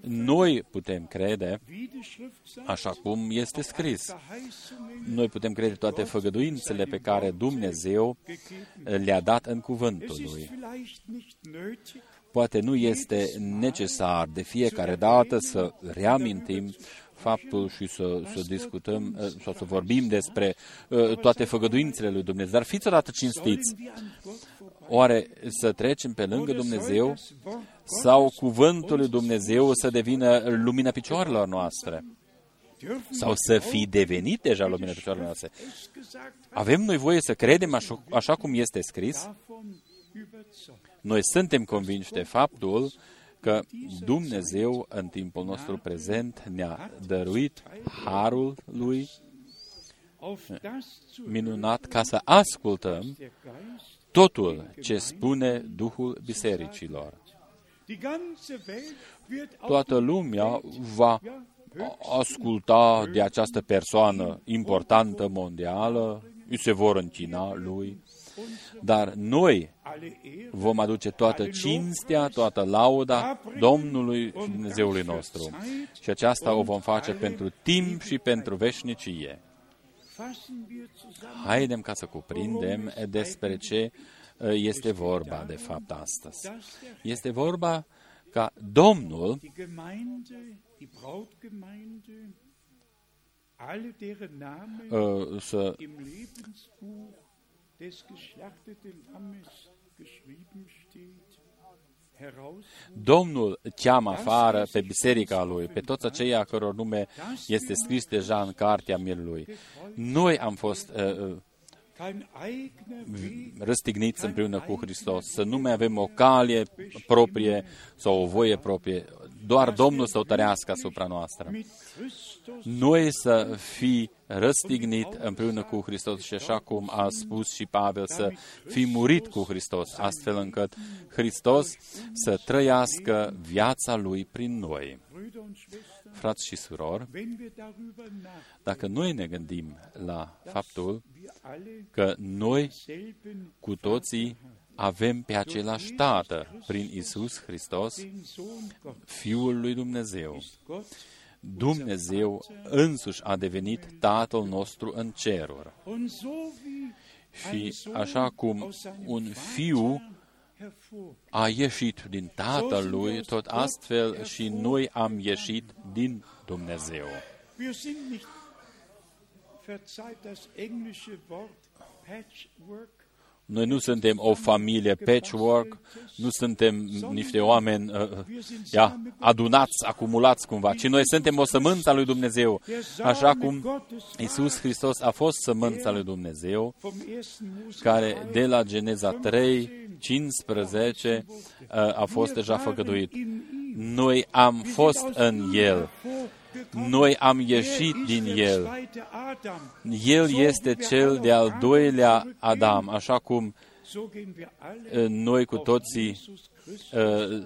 Noi putem crede, așa cum este scris. Noi putem crede toate făgăduințele pe care Dumnezeu le-a dat în cuvântul Lui. Poate nu este necesar de fiecare dată să reamintim faptul și să, să discutăm uh, sau să vorbim despre uh, toate făgăduințele lui Dumnezeu. Dar fiți odată cinstiți. Oare să trecem pe lângă Dumnezeu sau cuvântul lui Dumnezeu să devină lumina picioarelor noastre? Sau să fi devenit deja lumina picioarelor noastre? Avem noi voie să credem așa, așa cum este scris? Noi suntem convinși de faptul că Dumnezeu în timpul nostru prezent ne-a dăruit harul lui minunat ca să ascultăm totul ce spune Duhul Bisericilor. Toată lumea va asculta de această persoană importantă mondială, îi se vor închina lui, dar noi vom aduce toată cinstea, toată lauda Domnului și Dumnezeului nostru. Și aceasta o vom face pentru timp și pentru veșnicie. Haidem ca să cuprindem despre ce uh, este vorba de fapt astăzi. Este vorba ca Domnul uh, să Domnul cheamă afară pe biserica lui, pe toți aceia căror nume este scris deja în cartea mielului. Noi am fost uh, uh răstigniți împreună cu Hristos, să nu mai avem o calie proprie sau o voie proprie, doar Domnul să o tărească asupra noastră. Noi să fi răstignit împreună cu Hristos și așa cum a spus și Pavel, să fi murit cu Hristos, astfel încât Hristos să trăiască viața Lui prin noi. Frați și surori, dacă noi ne gândim la faptul că noi cu toții avem pe același Tată prin Isus Hristos, Fiul lui Dumnezeu. Dumnezeu însuși a devenit Tatăl nostru în ceruri. Și așa cum un fiu a ieșit din Tatăl lui, tot astfel și noi am ieșit din Dumnezeu. Verzeiht das englische Wort patchwork noi nu suntem o familie patchwork, nu suntem niște oameni uh, uh, ia, adunați, acumulați cumva, ci noi suntem o sămânță a lui Dumnezeu. Așa cum Isus Hristos a fost sămânța lui Dumnezeu, care de la Geneza 3, 15 uh, a fost deja făgăduit. Noi am fost în El noi am ieșit din el. El este cel de-al doilea Adam, așa cum uh, noi cu toții uh,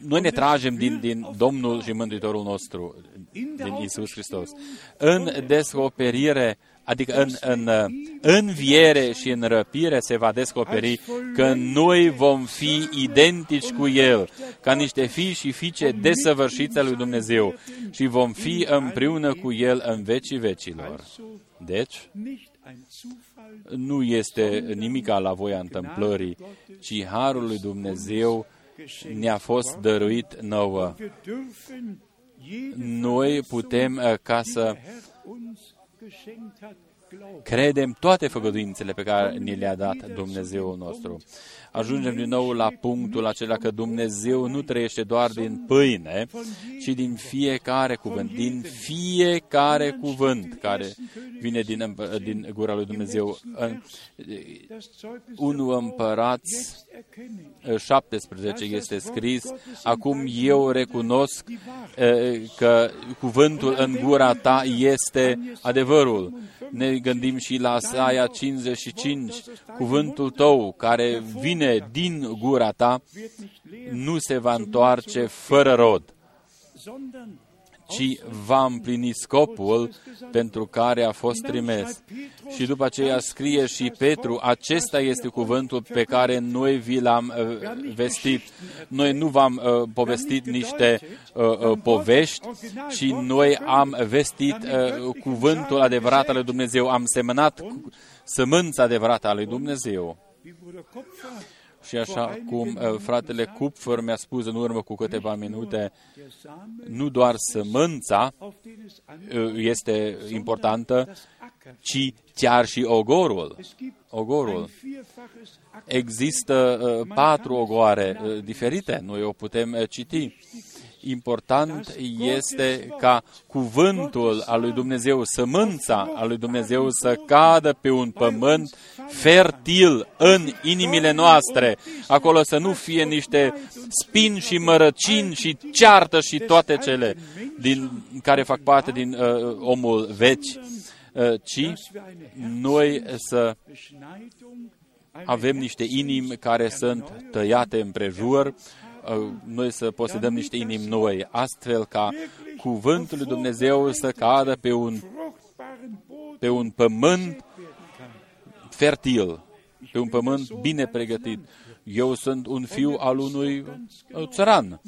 noi ne tragem din, din Domnul și Mântuitorul nostru, din Isus Hristos. În descoperire adică în, în înviere și în răpire se va descoperi că noi vom fi identici cu El, ca niște fii și fiice desăvârșiți lui Dumnezeu și vom fi împreună cu El în vecii vecilor. Deci, nu este nimica la voia întâmplării, ci Harul lui Dumnezeu ne-a fost dăruit nouă. Noi putem ca să geschenkt hat Credem toate făgăduințele pe care ni le-a dat Dumnezeul nostru. Ajungem din nou la punctul acela că Dumnezeu nu trăiește doar din pâine, ci din fiecare cuvânt, din fiecare cuvânt care vine din, din gura lui Dumnezeu. În 1 Împărați 17 este scris, acum eu recunosc că cuvântul în gura ta este adevărul. Ne gândim și la Saia 55, cuvântul tău care vine din gura ta nu se va întoarce fără rod, ci va împlini scopul pentru care a fost trimis. Și după aceea scrie și Petru, acesta este cuvântul pe care noi vi l-am uh, vestit. Noi nu v-am uh, povestit niște uh, uh, povești, ci noi am vestit uh, cuvântul adevărat al lui Dumnezeu, am semănat sămânța adevărată a lui Dumnezeu. Și așa cum uh, fratele Kupfer mi-a spus în urmă cu câteva minute, nu doar sămânța uh, este importantă, ci chiar și ogorul. ogorul. Există uh, patru ogoare diferite, noi o putem citi important este ca cuvântul al lui Dumnezeu, sămânța al lui Dumnezeu să cadă pe un pământ fertil în inimile noastre. Acolo să nu fie niște spini și mărăcini și ceartă și toate cele din, care fac parte din uh, omul veci, uh, ci noi să avem niște inimi care sunt tăiate împrejur, Uh, noi să posedăm niște inimi noi, astfel ca cuvântul lui Dumnezeu să cadă pe un, pe un pământ fertil, pe un pământ bine pregătit. Eu sunt un fiu al unui uh, țăran.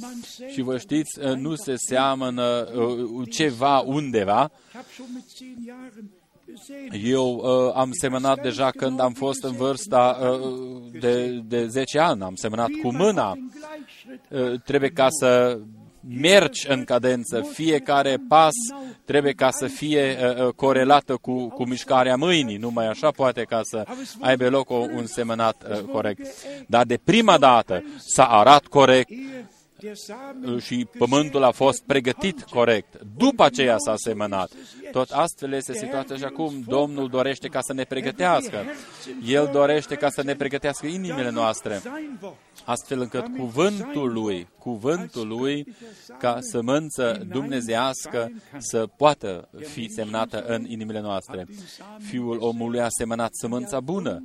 Și vă știți, uh, nu se seamănă ceva undeva eu uh, am semănat deja când am fost în vârsta uh, de, de 10 ani, am semănat cu mâna. Uh, trebuie ca să mergi în cadență, fiecare pas trebuie ca să fie uh, uh, corelată cu, cu mișcarea mâinii, numai așa poate ca să aibă loc o, un semănat uh, corect. Dar de prima dată s-a arat corect, și pământul a fost pregătit corect. După aceea s-a semănat. Tot astfel este situația și acum. Domnul dorește ca să ne pregătească. El dorește ca să ne pregătească inimile noastre. Astfel încât cuvântul lui, cuvântul lui, ca sămânță dumnezească să poată fi semnată în inimile noastre. Fiul omului a semănat sămânța bună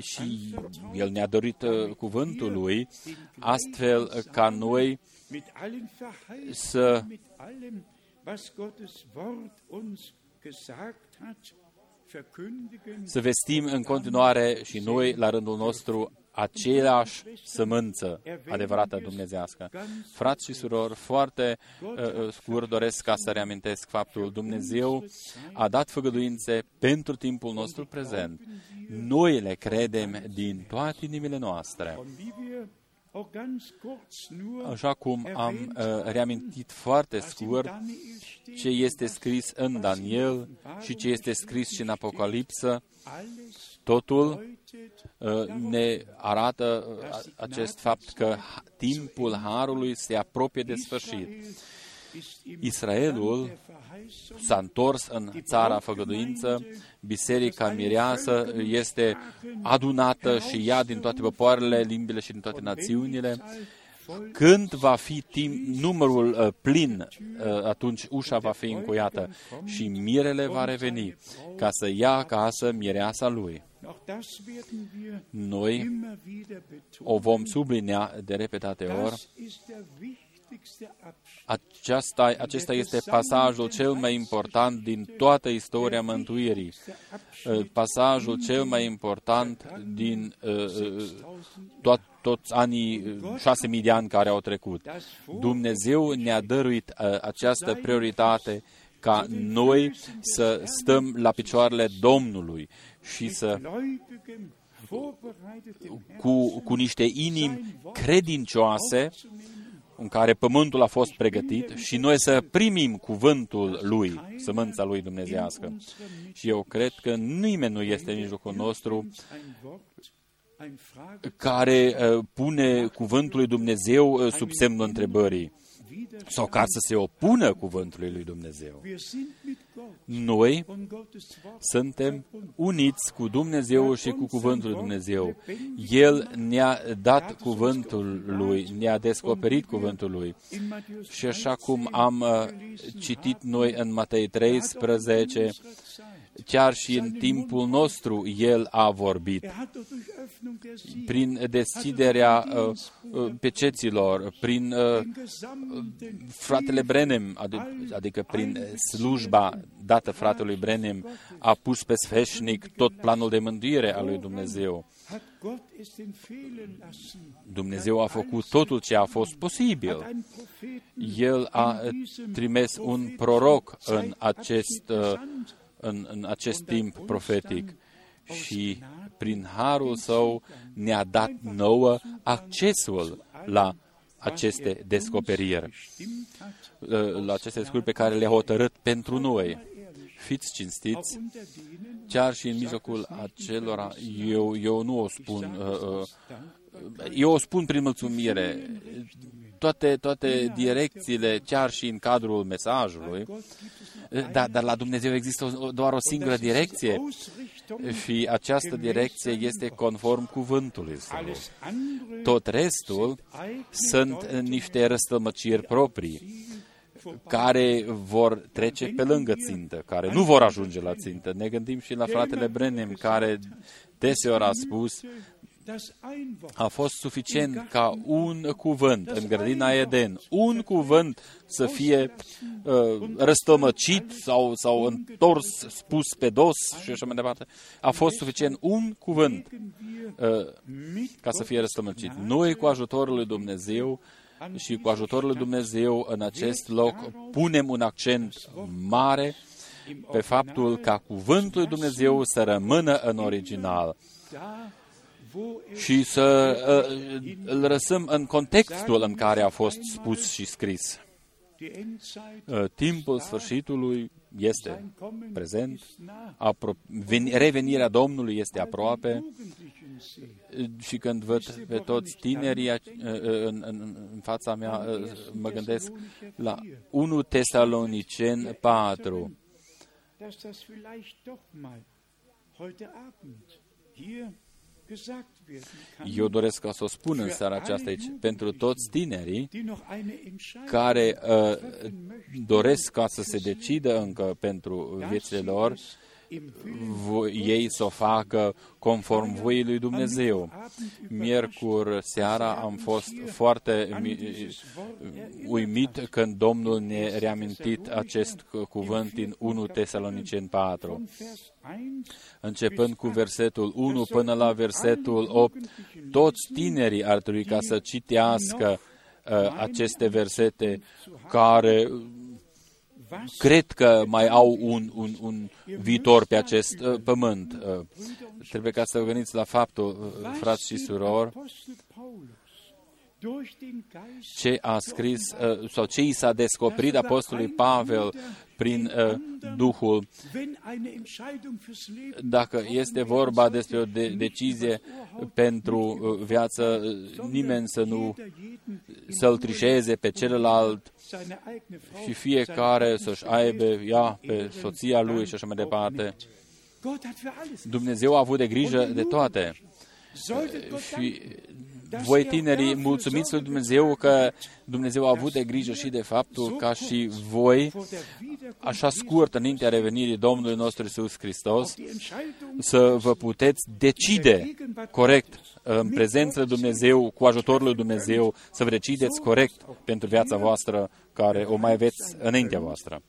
și El ne-a dorit uh, cuvântul Lui, astfel ca noi să să vestim în continuare și noi, la rândul nostru, aceeași sămânță adevărată dumnezească. Frați și surori, foarte uh, uh, scurt doresc ca să reamintesc faptul Dumnezeu a dat făgăduințe pentru timpul nostru prezent. Noi le credem din toate inimile noastre. Așa cum am uh, reamintit foarte scurt ce este scris în Daniel și ce este scris și în Apocalipsă, totul uh, ne arată uh, acest fapt că timpul Harului se apropie de sfârșit. Israelul s-a întors în țara făgăduință, biserica mireasă este adunată și ea din toate popoarele, limbile și din toate națiunile. Când va fi timp, numărul uh, plin, uh, atunci ușa va fi încuiată și mirele va reveni ca să ia acasă mireasa lui. Noi o vom sublinea de repetate ori aceasta, acesta este pasajul cel mai important din toată istoria mântuirii, uh, pasajul cel mai important din uh, uh, tot, toți anii, șase mii de ani care au trecut. Dumnezeu ne-a dăruit această prioritate ca noi să stăm la picioarele Domnului și să cu, cu niște inimi credincioase în care pământul a fost pregătit și noi să primim cuvântul lui, sămânța lui dumnezească. Și eu cred că nimeni nu este în mijlocul nostru care uh, pune cuvântul lui Dumnezeu uh, sub semnul întrebării sau ca să se opună cuvântului lui Dumnezeu. Noi suntem uniți cu Dumnezeu și cu cuvântul lui Dumnezeu. El ne-a dat cuvântul lui, ne-a descoperit cuvântul lui. Și așa cum am uh, citit noi în Matei 13, chiar și în timpul nostru El a vorbit. Prin deschiderea uh, uh, peceților, prin uh, fratele Brenem, adică prin slujba dată fratelui Brenem, a pus pe sfeșnic tot planul de mântuire al lui Dumnezeu. Dumnezeu a făcut totul ce a fost posibil. El a trimis un proroc în acest, în, în acest timp profetic și prin harul său ne-a dat nouă accesul la aceste descoperiri, la aceste descoperiri pe care le-a hotărât pentru noi. Fiți cinstiți, chiar și în mijlocul acelora, eu, eu nu o spun, uh, uh, eu o spun prin mulțumire, toate, toate direcțiile, chiar și în cadrul mesajului, dar, dar la Dumnezeu există doar o singură direcție și această direcție este conform cuvântului său. Tot restul sunt niște răstămăciri proprii care vor trece pe lângă țintă, care nu vor ajunge la țintă. Ne gândim și la fratele Brenem, care deseori a spus, a fost suficient ca un cuvânt în grădina Eden, un cuvânt să fie uh, răstămăcit sau, sau întors, spus pe dos și așa mai departe. A fost suficient un cuvânt uh, ca să fie răstămăcit. Noi, cu ajutorul lui Dumnezeu, și cu ajutorul lui Dumnezeu în acest loc punem un accent mare pe faptul ca cuvântul lui Dumnezeu să rămână în original și să uh, îl lăsăm în contextul în care a fost spus și scris. Uh, timpul sfârșitului este prezent, revenirea Domnului este aproape și când văd pe toți tinerii uh, în, în, în fața mea, mă gândesc la 1 Tesalonicen 4. Eu doresc ca să o spun în seara aceasta aici, pentru toți tinerii care uh, doresc ca să se decidă încă pentru viețile lor, ei să o facă conform voii lui Dumnezeu. Miercuri seara am fost foarte uimit când Domnul ne-a reamintit acest cuvânt din 1 Tesalonicen 4. Începând cu versetul 1 până la versetul 8, toți tinerii ar trebui ca să citească uh, aceste versete care cred că mai au un, un, un viitor pe acest uh, pământ. Uh, trebuie ca să vă gândiți la faptul, uh, frați și surori, ce a scris uh, sau ce i s-a descoperit apostolului Pavel prin uh, Duhul. Dacă este vorba despre o de- decizie pentru uh, viață, nimeni să nu să-l trișeze pe celălalt și fiecare să-și aibă ea pe soția lui și așa mai departe. Dumnezeu a avut de grijă de toate. Și voi tinerii, mulțumiți lui Dumnezeu că Dumnezeu a avut de grijă și de faptul ca și voi, așa scurt înaintea revenirii Domnului nostru Isus Hristos, să vă puteți decide corect în prezența lui Dumnezeu, cu ajutorul lui Dumnezeu, să vă decideți corect pentru viața voastră care o mai aveți înaintea voastră.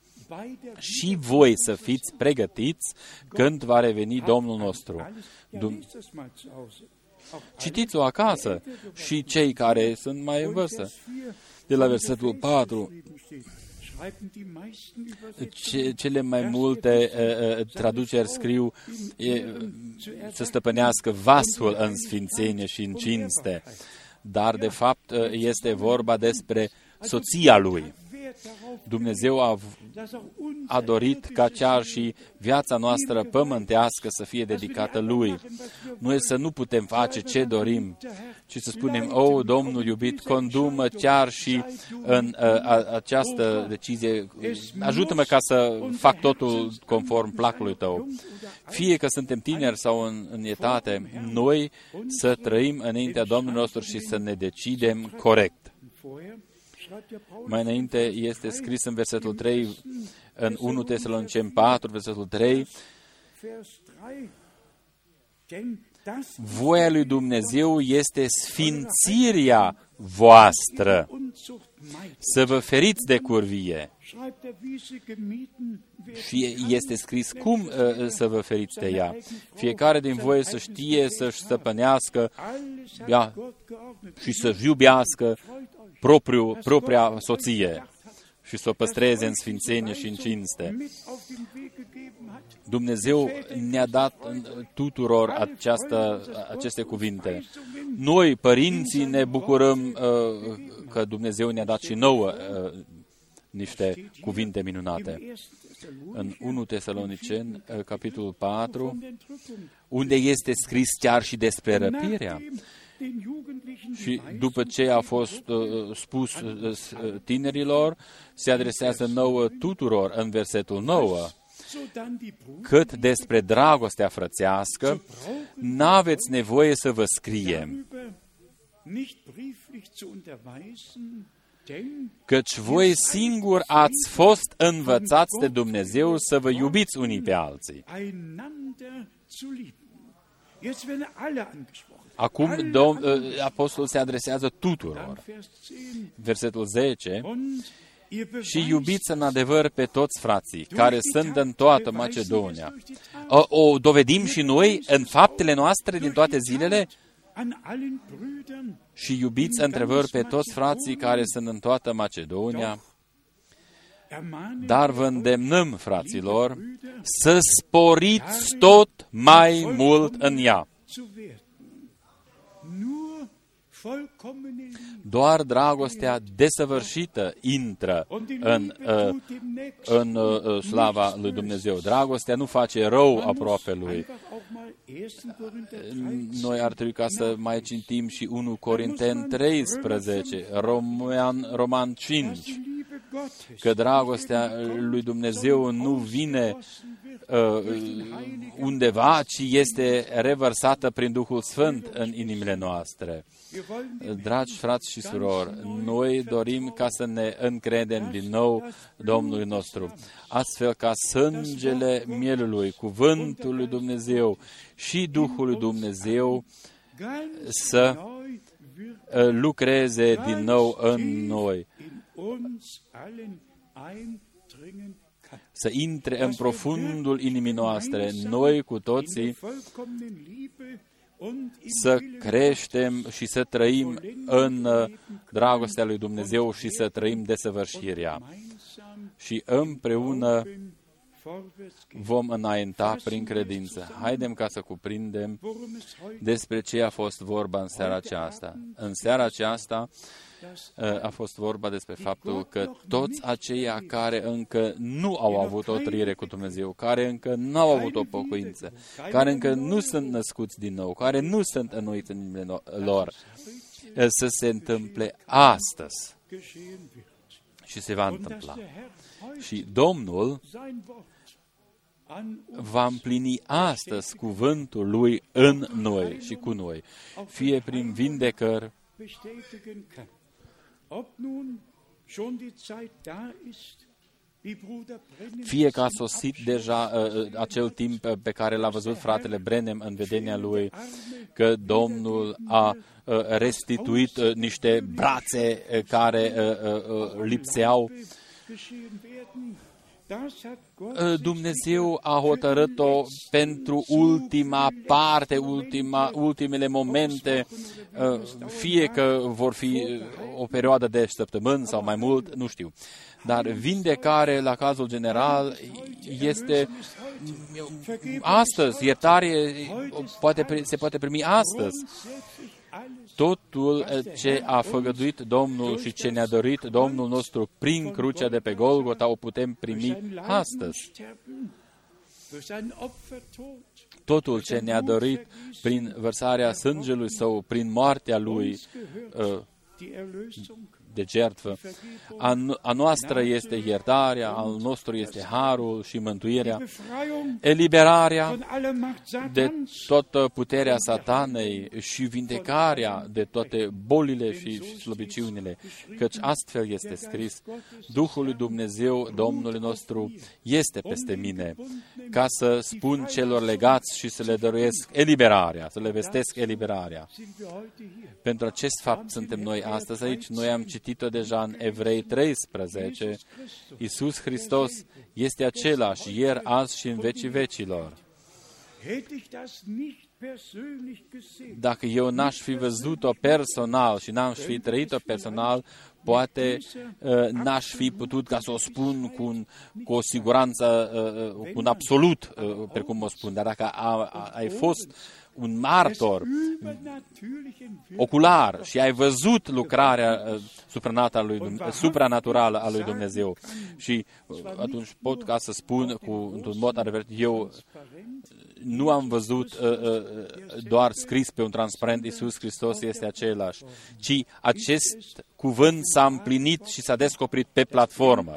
Și voi să fiți pregătiți când va reveni Domnul nostru. Citiți-o acasă și cei care sunt mai în vârstă. De la versetul 4, ce, cele mai multe uh, uh, traduceri scriu e, să stăpânească vasul în sfințenie și în cinste, dar de fapt este vorba despre soția lui. Dumnezeu a, a dorit ca chiar și viața noastră pământească să fie dedicată Lui. Noi să nu putem face ce dorim, ci să spunem, o, oh, Domnul iubit, condumă chiar și în uh, a, această decizie, ajută-mă ca să fac totul conform placului Tău. Fie că suntem tineri sau în, în etate, noi să trăim înaintea Domnului nostru și să ne decidem corect. Mai înainte este scris în versetul 3, în 1 Tesalonicen 4, versetul 3, Vers 3. Denn das Voia lui Dumnezeu este sfințirea voastră, Unzucht meint, să vă feriți de curvie. schreibt er, wie sie gemieden wird. Și este scris cum uh, să vă feriți de ea. Fiecare din voi să știe să-și stăpânească Alles hat Ja. Gott geordnet. și să-și iubească Freut euch, propriu, dass propria Gott euch soție gedacht hat, și să o păstreze în sfințenie și în cinste. mit auf den Weg gegeben hat. Dumnezeu ne-a dat tuturor această, aceste cuvinte. Noi, părinții, ne bucurăm uh, că Dumnezeu ne-a dat și nouă uh, niște cuvinte minunate. Im 1. În Thessalonicher 1 Tesaloniceni, uh, capitolul 4, von den Drückungen. unde este scris chiar și despre răpirea. Nachdem den Jugendlichen die Și Weisung după ce a fost uh, spus uh, s- uh, tinerilor, se adresează nouă tuturor în versetul 9. sodann die Brüder Cât despre dragostea frățească, n-aveți nevoie să vă scriem, darüber nicht brieflich zu unterweisen, denn căci voi singuri ați fost învățați de Dumnezeu să vă iubiți unii pe alții. Einander zu lieben. Jetzt werden alle angesprochen. Acum Alle Dom- angesprochen. uh, apostolul se adresează Dann tuturor. Vers 10. Versetul 10. Und ihr Și beweist iubiți în adevăr pe toți frații care sunt în toată Macedonia. O, o dovedim și noi în faptele noastre din toate zilele an allen Brüdern și iubiți într-adevăr pe toți frații care sunt în toată Macedonia. ermahnen Dar vă îndemnăm, fraților, să sporiți tot mai mult în ea. zu werden. Nur vollkommene Liebe. Doar dragostea desăvârșită intră Und die în, Liebe uh, tut dem Nächsten în uh, slava lui Dumnezeu. Dragostea nu face rău aproape lui. Einfach auch mal 1. Korinther 13. Noi ar trebui ca să mai citim și 1 Corinteni 13, Roman, Roman 5, Die Liebe Gottes că dragostea lui Dumnezeu nu vine uh, undeva, ci este revărsată prin Duhul Sfânt în inimile noastre. Wir wollen den Dragi frați și surori, noi dorim ca să ne încredem din nou Domnului nostru, astfel ca sângele mielului, cuvântul lui Dumnezeu și Duhul lui Dumnezeu ganz să neu wird uh, lucreze din nou în noi, in uns allen eindringen kann. să intre în profundul inimii noastre, noi cu In toții der vollkommenen Liebe und im să Willen creștem și să trăim în uh, dragostea lui Dumnezeu și să trăim desăvârșirea. gemeinsam Și împreună vorwärts gehen. vom înainta prin credință. Haidem ca să cuprindem Worum es heute despre ce a fost vorba în seara aceasta. În seara aceasta das uh, a fost vorba despre faptul că toți aceia care încă nu au avut o trăire cu Dumnezeu, care încă nu au avut o pocăință, care încă nu sunt născuți din nou, care nu sunt înnoiți în inimile no- lor, uh, să se întâmple astăzi. geschehen wird. și se va Und dass întâmpla. der Herr? Heute Și Domnul sein Wort. An uns va împlini astăzi cuvântul lui în noi și cu noi, fie prin vindecări, fie că a sosit deja uh, uh, acel timp uh, pe care l-a văzut fratele Brenem în vedenia lui, că Domnul a uh, restituit uh, niște brațe uh, care uh, uh, uh, lipseau. Geschehen werden, das hat Gott Uh, Dumnezeu a hotărât-o pentru ultima parte, ultima, ultimele momente, uh, fie că vor fi uh, o perioadă de săptămâni sau mai mult, nu știu. Dar vindecare, la cazul general, este astăzi, iertare poate, pri- se poate primi astăzi. Grundsätzlich alles Totul uh, ce a făgăduit Domnul și ce ne-a dorit Domnul nostru prin crucea de pe Golgota o putem durch primi sein Leiden und astăzi. Sterben, durch seinen Opfertod, Totul ce ne-a dorit prin vărsarea sângelui său, prin moartea lui, uns gehört uh, die Erlösung. de jertfă. A, a noastră este iertarea, al nostru este harul și mântuirea, eliberarea de toată puterea satanei și vindecarea de toate bolile și slăbiciunile, căci astfel este scris, Duhul lui Dumnezeu, Domnul nostru, este peste mine, ca să spun celor legați și să le dăruiesc eliberarea, să le vestesc eliberarea. Pentru acest fapt suntem noi astăzi aici. Noi am citit-o deja în Evrei 13. Iisus Hristos este același ieri, azi și în vecii vecilor. Dacă eu n-aș fi văzut-o personal și n-am fi trăit-o personal, poate uh, n-aș fi putut ca să o spun cu, un, cu o siguranță, uh, uh, cu un absolut, precum o spun, dar dacă a, a, ai fost un martor ocular și ai văzut lucrarea supranaturală a lui Dumnezeu și atunci pot ca să spun cu, într-un mod adevărat, eu nu am văzut uh, uh, doar scris pe un transparent Iisus Hristos este același, ci acest cuvânt s-a împlinit și s-a descoperit pe platformă.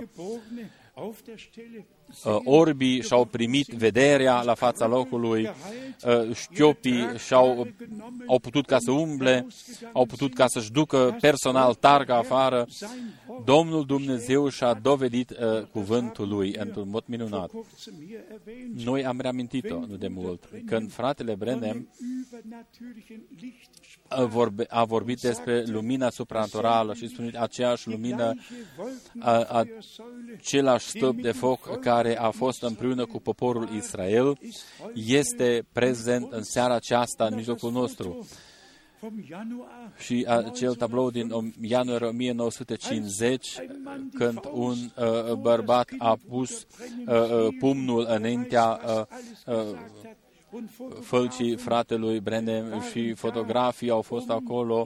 Uh, orbii și-au primit vederea la fața locului, uh, șchiopii și-au au putut ca să umble, au putut ca să-și ducă personal targa afară. Domnul Dumnezeu și-a dovedit uh, cuvântul lui într-un mod minunat. Noi am reamintit-o nu de mult, când fratele Brenem a, vorbe, a vorbit despre lumina supranaturală și spune aceeași lumină, a, același stâlp de foc care a fost împreună cu poporul Israel, este prezent în seara aceasta în mijlocul nostru. Și acel tablou din ianuarie 1950, când un uh, bărbat a pus uh, uh, pumnul înaintea uh, uh, fălcii fratelui Brenem și fotografii au fost acolo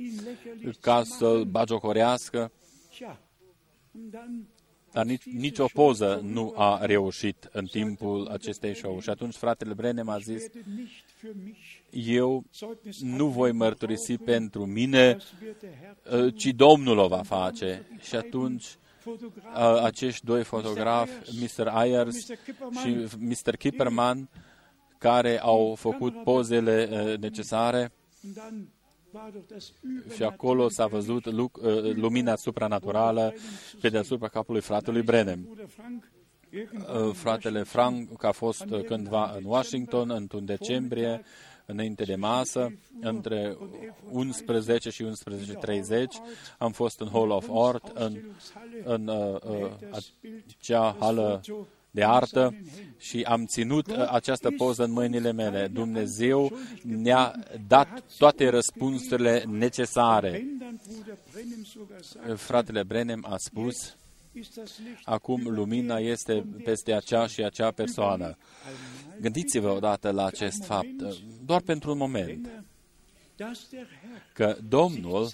ca să-l bagiocorească, dar nici, nici o poză nu a reușit în timpul acestei show. Și atunci fratele Brenem a zis, eu nu voi mărturisi pentru mine, ci Domnul o va face. Și atunci acești doi fotografi, Mr. Ayers și Mr. Kipperman, care au făcut pozele uh, necesare și acolo s-a văzut uh, lumina supranaturală pe deasupra capului fratelui Brenem. Uh, fratele Frank a fost cândva în Washington, într-un decembrie, înainte de masă, între 11 și 11.30. Am fost în Hall of Art, în, în uh, uh, acea hală de artă și am ținut uh, această poză în mâinile mele. Dumnezeu ne-a dat toate răspunsurile necesare. Fratele Brenem a spus, acum lumina este peste acea și acea persoană. Gândiți-vă odată la acest fapt, uh, doar pentru un moment, că Domnul uh,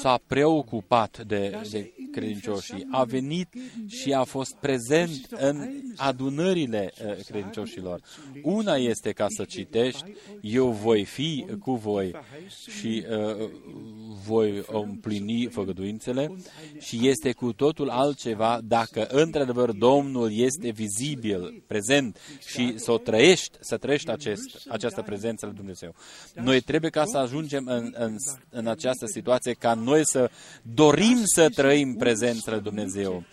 s-a preocupat de, de credincioșii, a venit și a fost prezent în adunările uh, credincioșilor. Una este ca să citești, eu voi fi cu voi și uh, voi împlini făgăduințele și este cu totul altceva dacă într-adevăr Domnul este vizibil, prezent și să o trăiești, să trăiești acest, această prezență lui Dumnezeu. Noi trebuie ca să ajungem în, în, în această situație ca noi să dorim să trăim prezența lui Dumnezeu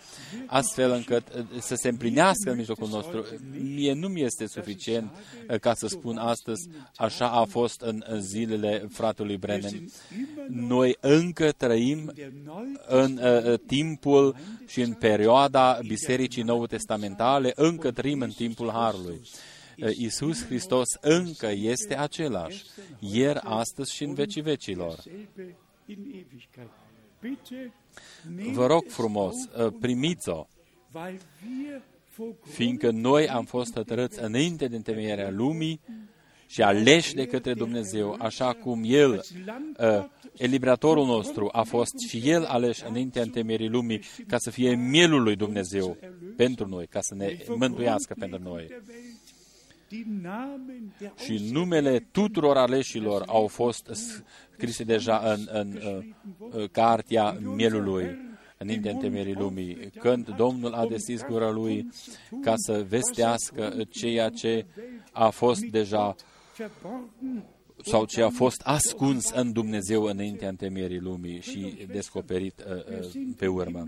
astfel încât uh, să se împlinească în mijlocul nostru. Mie nu mi este suficient uh, ca să spun astăzi, așa a fost în zilele fratului Brenem. Noi încă trăim în uh, timpul și în perioada Bisericii Nou Testamentale, încă trăim în timpul Harului. Iisus Hristos încă este același, ieri, astăzi și în vecii vecilor. Vă rog frumos, uh, primiți-o, fiindcă noi am fost hotărâți înainte de întemeierea lumii și aleși de către Dumnezeu, așa cum El, uh, eliberatorul nostru, a fost și El ales înaintea întemeierii lumii ca să fie mielul lui Dumnezeu pentru noi, ca să ne mântuiască pentru noi. Și numele tuturor aleșilor au fost scrise deja în, în, în, în cartea mielului înainte întemerii lumii, când Domnul a deschis gura lui ca să vestească ceea ce a fost deja sau ce a fost ascuns în Dumnezeu înaintea întemerii lumii și descoperit uh, uh, pe urmă.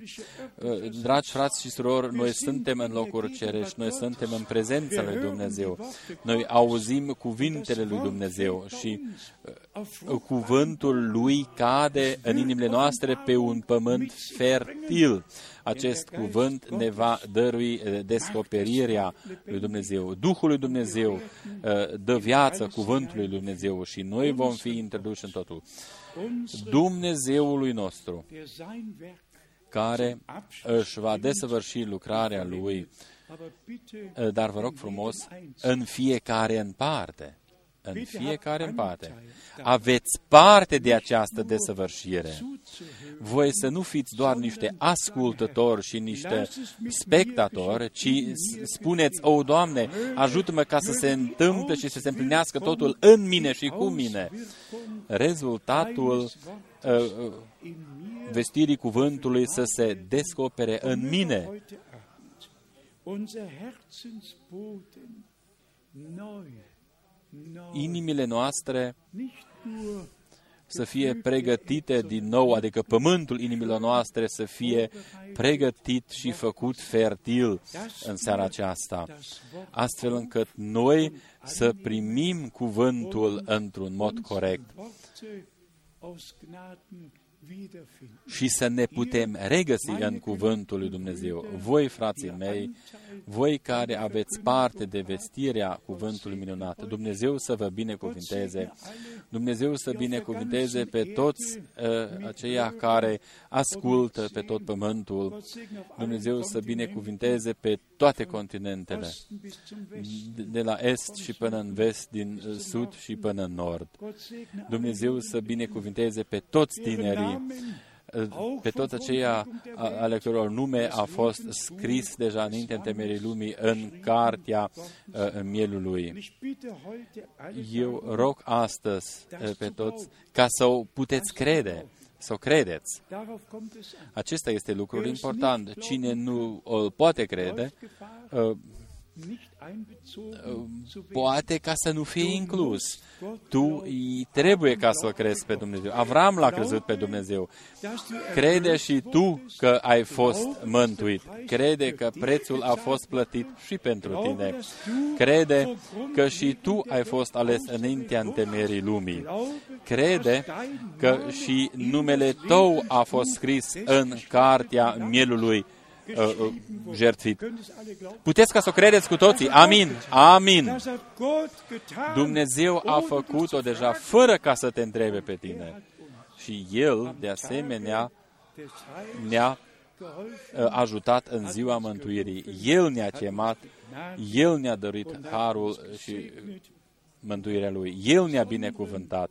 Uh, dragi frați și surori, noi suntem în locuri cerești, noi suntem în prezența lui Dumnezeu, noi auzim cuvintele lui Dumnezeu și uh, cuvântul lui cade în inimile noastre pe un pământ fertil acest cuvânt ne va dărui eh, descoperirea lui Dumnezeu. Duhul lui Dumnezeu eh, dă viață cuvântului lui Dumnezeu și noi vom fi introduși în totul. Dumnezeului nostru, care își va desăvârși lucrarea Lui, eh, dar vă rog frumos, în fiecare în parte în fiecare în parte. Aveți parte de această desăvârșire. Voi să nu fiți doar niște ascultători și niște spectatori, ci spuneți, o, Doamne, ajută-mă ca să se întâmple și să se împlinească totul în mine și cu mine. Rezultatul uh, uh, vestirii cuvântului să se descopere în mine. Unser Herzensboden neu inimile noastre să fie pregătite din nou, adică pământul inimilor noastre să fie pregătit și făcut fertil în seara aceasta, astfel încât noi să primim cuvântul într-un mod corect și să ne putem regăsi în cuvântul lui Dumnezeu. Voi, frații mei, voi care aveți parte de vestirea cuvântului minunat, Dumnezeu să vă binecuvinteze, Dumnezeu să binecuvinteze pe toți uh, aceia care ascultă pe tot pământul, Dumnezeu să binecuvinteze pe toate continentele, de la est și până în vest, din sud și până în nord. Dumnezeu să binecuvinteze pe toți tinerii, pe toți aceia ale căror nume a fost scris deja înainte întemerii lumii în cartea mielului. Eu rog astăzi pe toți ca să o puteți crede, să o credeți. Acesta este lucrul important. Cine nu o poate crede, poate ca să nu fie inclus. Tu trebuie ca să-L crezi pe Dumnezeu. Avram l-a crezut pe Dumnezeu. Crede și tu că ai fost mântuit. Crede că prețul a fost plătit și pentru tine. Crede că și tu ai fost ales înaintea întemerii lumii. Crede că și numele tău a fost scris în cartea mielului uh, uh, jertfit. Puteți ca să o credeți cu toții? Amin. Amin. Dumnezeu a făcut-o deja fără ca să te întrebe pe tine. Și El, de asemenea, ne-a uh, ajutat în ziua mântuirii. El ne-a chemat, El ne-a dăruit harul și mântuirea Lui. El ne-a binecuvântat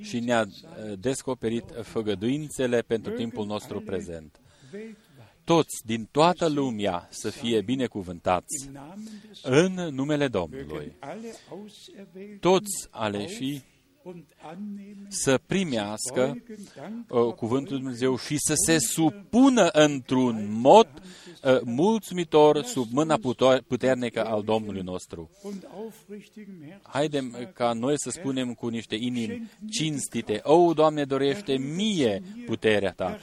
și ne-a uh, descoperit făgăduințele pentru timpul nostru prezent. Toți din toată lumea să fie binecuvântați în numele Domnului. Toți aleșii să primească uh, cuvântul Lui Dumnezeu și să se supună într-un mod uh, mulțumitor sub mâna puternică al Domnului nostru. Haidem ca noi să spunem cu niște inimi cinstite, O, Doamne, dorește mie puterea Ta.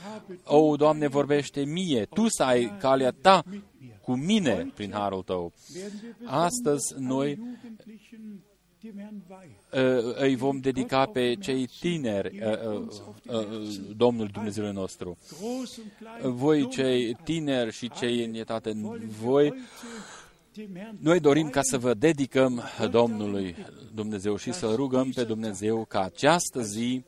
O, Doamne, vorbește mie, Tu să ai calea Ta cu mine prin harul Tău. Astăzi noi Uh, îi vom dedica pe cei tineri uh, uh, Domnul Dumnezeu nostru. Voi cei tineri și cei în etate, voi noi dorim ca să vă dedicăm Domnului Dumnezeu și să rugăm pe Dumnezeu ca această zi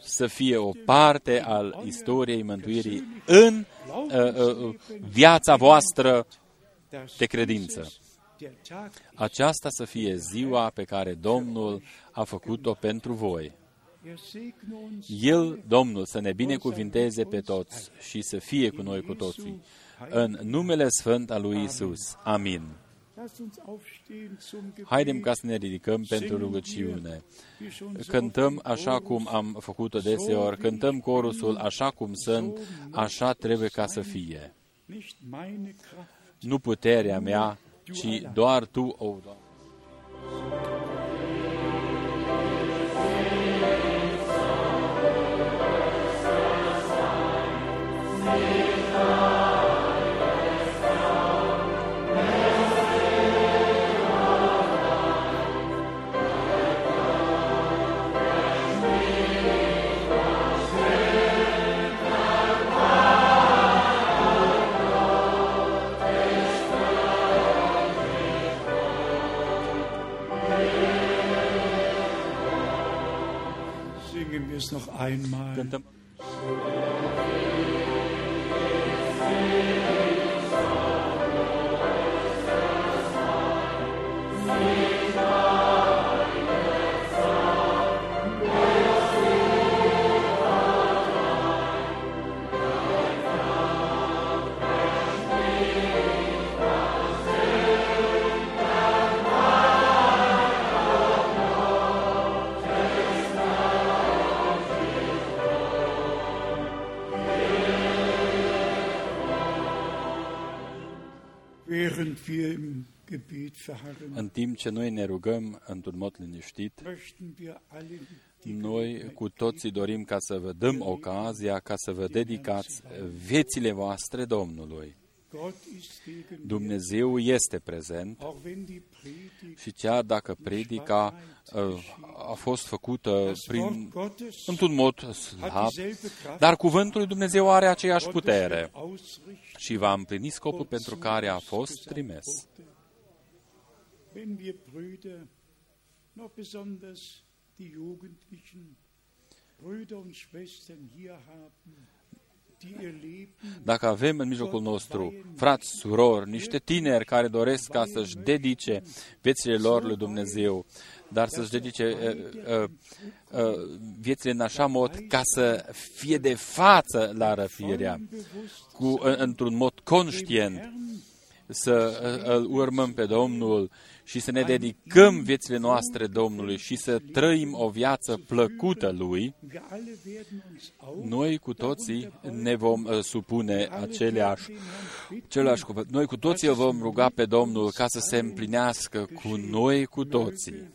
să fie o parte al istoriei mântuirii în uh, uh, viața voastră de credință aceasta să fie ziua pe care Domnul a făcut-o pentru voi. Er segne uns El, Domnul, să ne binecuvinteze pe toți și să fie cu noi cu toții. În numele Sfânt al lui Isus. Amin. Lasst uns aufstehen zum Gebet. Haidem ca să ne ridicăm pentru rugăciune. Cântăm așa cum am făcut-o deseori, cântăm corusul așa cum sunt, așa trebuie ca să fie. Nicht meine Kraft, Nu puterea mea, ci doar Tu, o Doamne. Es noch einmal. În timp ce noi ne rugăm într-un mod liniștit, möchten wir alle die noi cu toții dorim ca să vă dăm ocazia ca să vă dedicați viețile voastre Domnului. Gott ist gegen Dumnezeu este prezent. Auch wenn die Predigt și chiar dacă predica uh, a fost făcută das prin, Wort Gottes într-un mod hat slab, dieselbe Kraft, dar cuvântul lui Dumnezeu are aceeași Gottes putere wird ausrichten, și va împlini scopul pentru care a fost trimis. Dacă avem în mijlocul nostru frați, surori, niște tineri care doresc ca să-și dedice viețile lor lui Dumnezeu, dar să-și dedice uh, uh, uh, viețile în așa mod ca să fie de față la răfirea, cu, uh, într-un mod conștient, să uh, îl urmăm pe Domnul și să ne dedicăm viețile noastre Domnului și să trăim o viață plăcută Lui, wir alle werden uns auch noi cu toții ne vom uh, supune aceleași, același cuvânt. Noi cu toții îl vom ruga pe Domnul ca să se împlinească cu noi cu toții,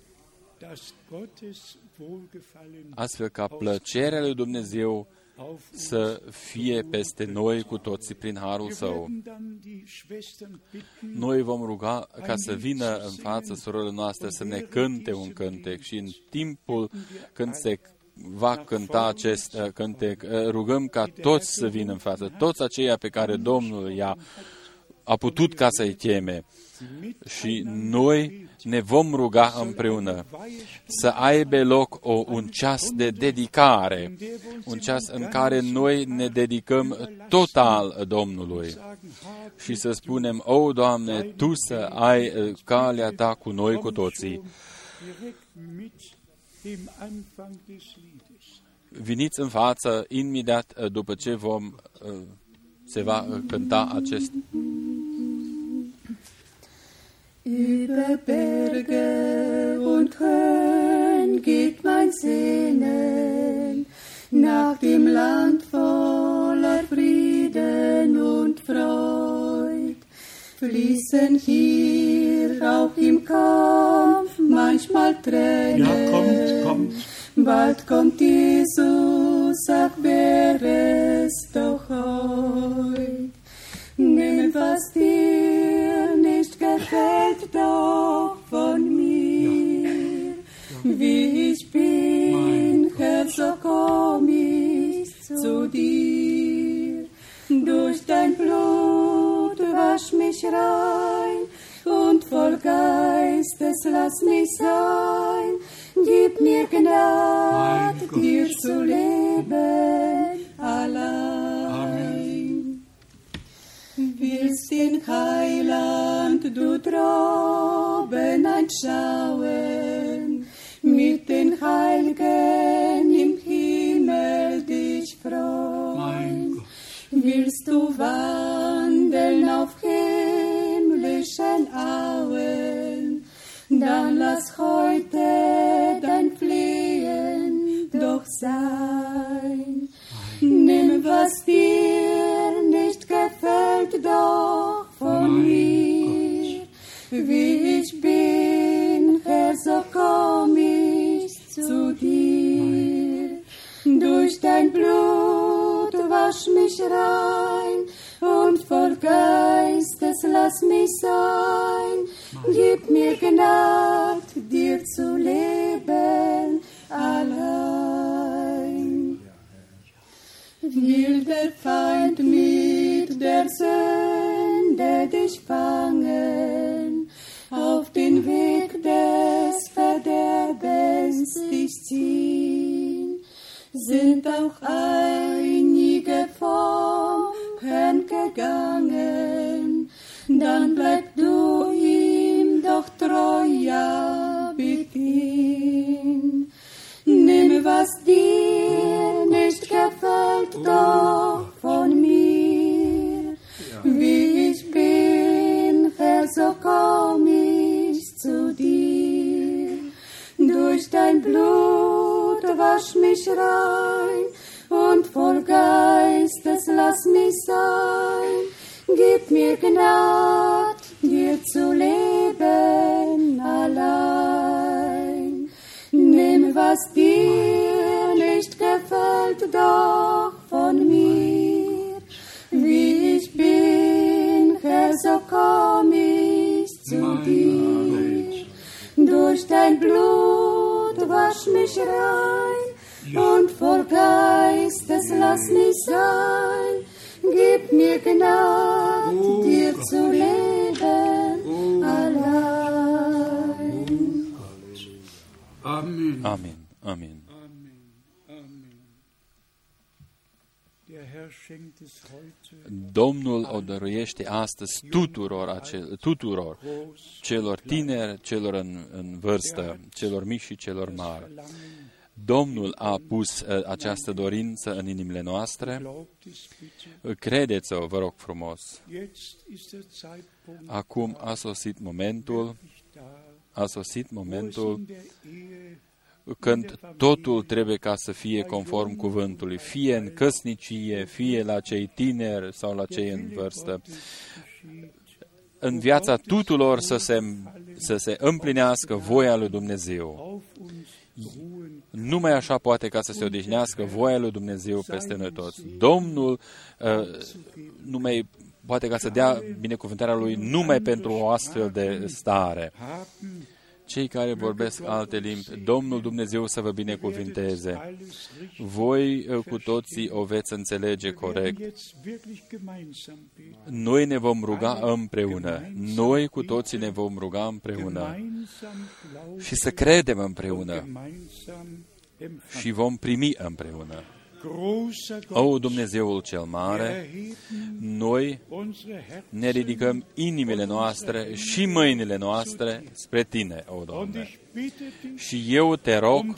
dass Gottes Wohlgefallen astfel ca plăcerea lui Dumnezeu auf uns. Să fie peste noi cu toții prin harul Wir Său. werden dann die Schwestern bitten, Noi vom ruga ca să vină în fața surorilor noastre să ne cânte un cântec. și în timpul când se va cânta acest uh, cântec, uh, rugăm ca toți să vină în față, toți aceia pe care Domnul i-a a putut ca să-i cheme și noi ne vom ruga împreună să aibă loc o, un ceas de dedicare, un ceas în care noi ne dedicăm total Domnului și să spunem, O, Doamne, Tu să ai uh, calea Ta cu noi cu toții. direkt mit dem Anfang des Liedes. Veniți în față imediat uh, după ce vom, uh, se va uh, cânta acest Über Berge und Höhen geht mein Sehnen nach dem Land voller Frieden und Freud. Fließen hier auch im Kampf manchmal Tränen. Ja, kommt, kommt. Bald kommt Jesus, sag, wer es doch heut. Nimm, was dir gefällt, doch von mir. Wie ich bin, Herr, so komm ich zu dir. Durch dein Blut wasch mich rein und voll Geistes lass mich sein. Gib mir Gnade, dir zu leben allein. Willst in Heiland du droben einschauen, mit den Heiligen im Himmel dich freust, willst du wahr Will der o dăruiește astăzi tuturor, acel, tuturor groß celor tineri, celor în, în vârstă, celor mici și celor mari. Verlangen. Domnul a pus uh, această dorință în inimile noastre. Glaubt es bitte. Credeți-o, vă rog frumos. Jetzt ist der Zeitpunkt Acum a sosit momentul, wirklich da, a sosit wo es momentul in der Ehe când totul trebuie ca să fie conform cuvântului, fie în căsnicie, fie la cei tineri sau la cei în vârstă. geschieht. În viața tuturor să se, să se împlinească voia lui Dumnezeu. Auf uns ruhen Numai așa poate ca să se odihnească voia lui Dumnezeu peste noi toți. Domnul uh, numai poate ca să dea binecuvântarea lui numai pentru o astfel de stare. Haben, Cei care vorbesc alte limbi, Domnul Dumnezeu să vă binecuvinteze. alles richtig. Voi uh, cu toții o veți înțelege Wir werden corect. jetzt wirklich gemeinsam beten. Noi ne vom ruga împreună. Noi cu toții ne vom ruga împreună. Gemeinsam glauben Și să credem und împreună. gemeinsam empfangen. Și vom primi împreună. Großer O, Gott, Dumnezeul cel wir mare, erheben noi unsere Herzen ne ridicăm inimile noastre și mâinile noastre spre Tine, o und Doamne. ich bitte dich Și eu te rog,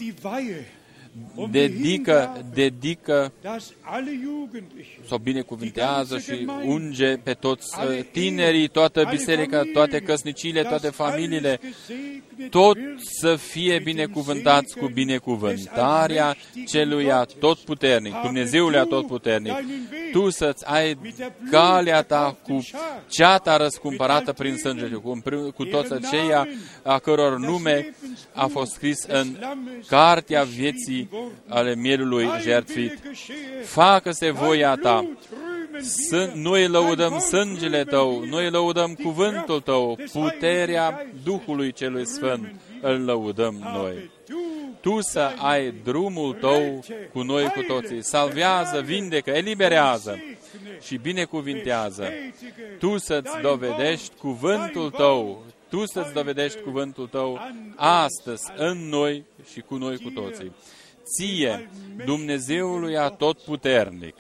um die Weihe, um die dedică, Hingabe, dedică dass alle Jugendlichen, sau binecuvintează și unge pe toți uh, tinerii, toată biserica, toate căsnicile, toate familiile, tot să fie binecuvântați cu binecuvântarea celui atotputernic, Dumnezeului atotputernic. Tu să-ți ai calea ta cu ceata răscumpărată prin sângele, cu, împre- cu toți aceia a căror nume a fost scris în cartea vieții ale mielului jertfit. Facă-se voia ta. Să, noi lăudăm sângele tău, noi lăudăm cuvântul tău, puterea Duhului celui Sfânt, îl lăudăm noi. Tu să ai drumul tău cu noi cu toții. Salvează, vindecă, eliberează și binecuvintează. Tu să-ți dovedești cuvântul tău, tu să-ți dovedești cuvântul tău astăzi în noi și cu noi cu toții. Ție, Dumnezeului atotputernic,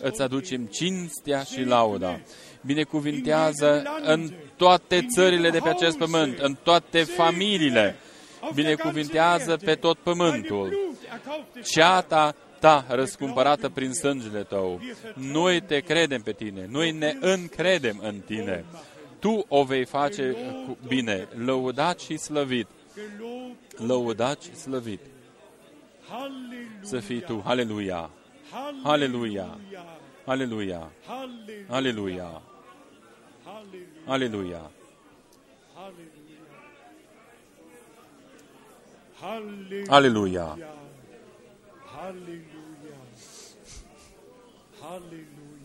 îți aducem cinstea și lauda. Binecuvintează în toate țările de pe acest pământ, în toate familiile. Binecuvintează pe tot pământul. Ceata ta răscumpărată prin sângele tău. Noi te credem pe tine, noi ne încredem în tine. Tu o vei face cu bine, lăudat și slăvit. Lăudat și slăvit. Să fii tu. Aleluia! Aleluia! Aleluia! Aleluia! Aleluia! Aleluia!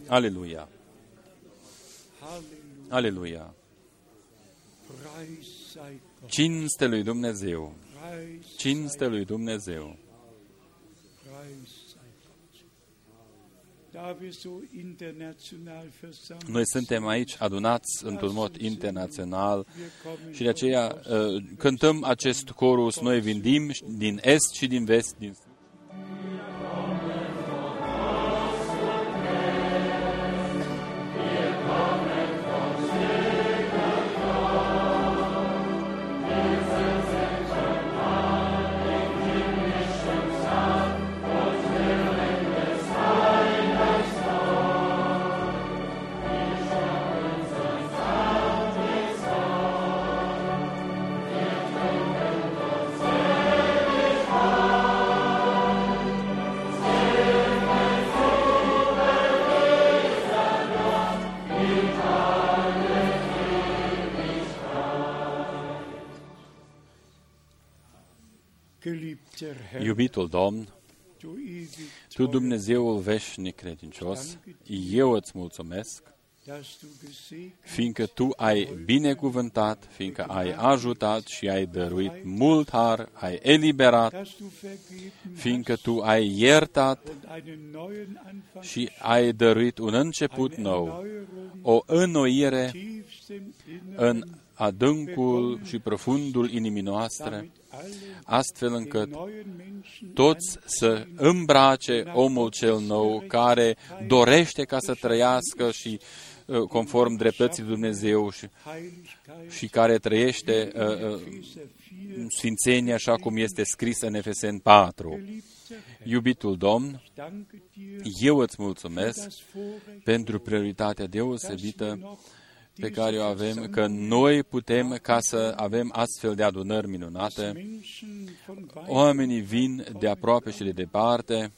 Aleluia! Aleluia! Cinste lui Dumnezeu! Cinste lui Dumnezeu! Noi suntem aici adunați într-un mod internațional și de aceea uh, cântăm acest corus, noi vindim din est și din vest, din Iubitul Domn, Tu Dumnezeul veșnic credincios, eu îți mulțumesc, fiindcă Tu ai binecuvântat, fiindcă ai ajutat și ai dăruit mult har, ai eliberat, fiindcă Tu ai iertat și ai dăruit un început nou, o înnoire în adâncul și profundul inimii noastre, astfel încât toți să îmbrace omul cel nou care dorește ca să trăiască și uh, conform dreptății Dumnezeu și, și care trăiește uh, uh, sfințenia așa cum este scris în Efesen 4. Iubitul Domn, eu îți mulțumesc pentru prioritatea deosebită pe care o avem, că noi putem ca să avem astfel de adunări minunate. Oamenii vin de aproape și de departe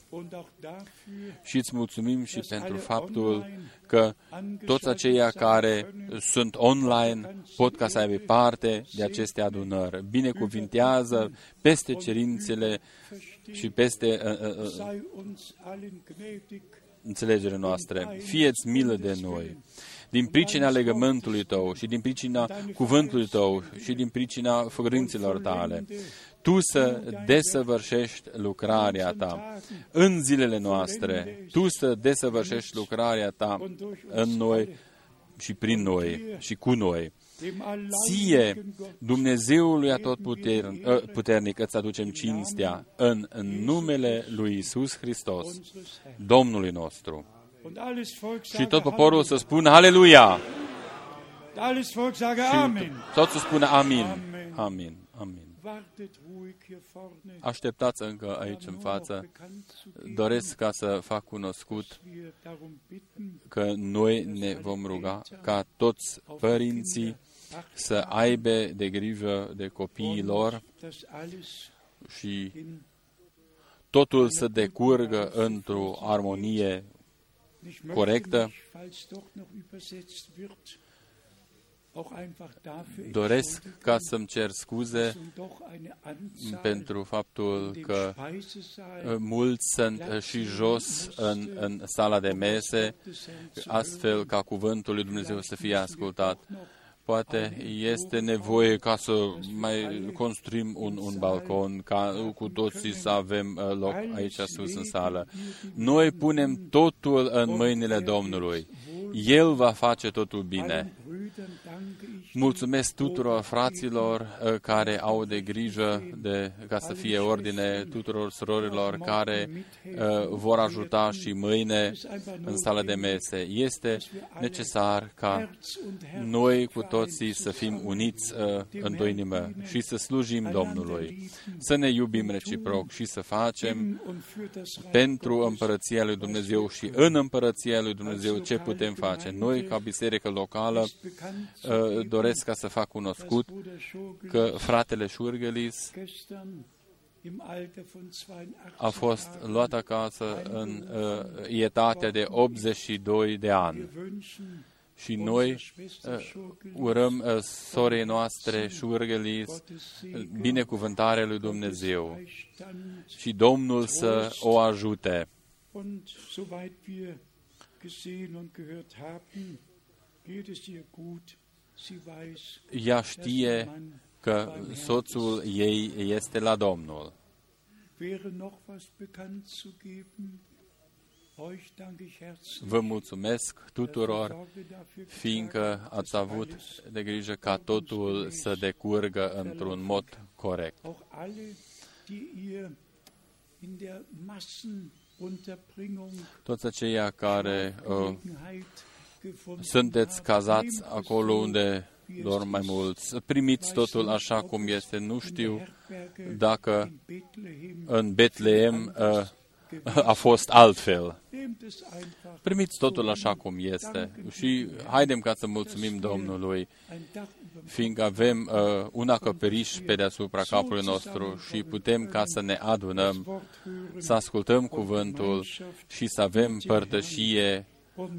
și îți mulțumim și pentru faptul că toți aceia care sunt online pot ca să aibă parte de aceste adunări. Binecuvintează peste cerințele și peste uh, uh, uh, înțelegerea noastre. Fieți milă de noi din pricina legământului tău și din pricina cuvântului tău și din pricina făgărinților tale, tu să desăvârșești lucrarea ta în zilele noastre, tu să desăvârșești lucrarea ta în noi și prin noi și cu noi. Ție, Dumnezeului atotputernic, îți aducem cinstea în numele lui Isus Hristos, Domnului nostru. Și tot poporul să spună Aleluia! Și tot să spună Amin. Amin. Amin. Așteptați încă aici în față. Doresc ca să fac cunoscut că noi ne vom ruga ca toți părinții să aibă de grijă de copiii lor și totul să decurgă într-o armonie corectă. Doresc ca să-mi cer scuze pentru faptul că mulți sunt și jos în, în sala de mese, astfel ca cuvântul lui Dumnezeu să fie ascultat. Poate este nevoie ca să mai construim un, un balcon, ca cu toții să avem uh, loc aici sus în sală. Noi punem totul în mâinile Domnului. El va face totul bine. Mulțumesc tuturor fraților uh, care au de grijă de, ca să fie ordine, tuturor surorilor care uh, vor ajuta și mâine în sală de mese. Este necesar ca noi cu toții să fim uniți uh, în două inimă și să slujim Domnului, să ne iubim reciproc și să facem pentru împărăția lui Dumnezeu și în împărăția lui Dumnezeu ce putem face. Noi, ca biserică locală, doresc ca să fac cunoscut că fratele Șurgălis im Alter von 82 a fost Jahren. luat acasă în uh, etatea de 82 de ani. Wir wünschen Și noi unserer Schwester uh, Schurgelis urăm uh, sorei noastre Șurgelis Gottes Segen, binecuvântarea lui Dumnezeu Beistand și Domnul să o ajute. Und soweit wir gesehen und gehört haben, geht es ihr gut. Sie weiß, Ea dass der știe Mann că soțul ei este la Domnul. wäre noch was bekannt zu geben. Euch danke ich herzlich. Vă mulțumesc dass ihr tuturor, Sorge dafür fiindcă getragen habt, ați dass avut alles, de grijă ca totul să decurgă într-un mod corect. auch alle, die ihr in der Massenunterbringung Toți aceia care uh, Gelegenheit gefunden sunteți habt, cazați nehmt es acolo so, unde wie es dorm mai ist. mulți. Primiți totul așa cum este. Nu știu dacă în Betleem uh, a fost altfel. Primiți totul așa cum este și haidem ca să mulțumim Domnului, fiindcă avem uh, un acoperiș pe deasupra capului nostru și putem ca să ne adunăm, să ascultăm cuvântul și să avem părtășie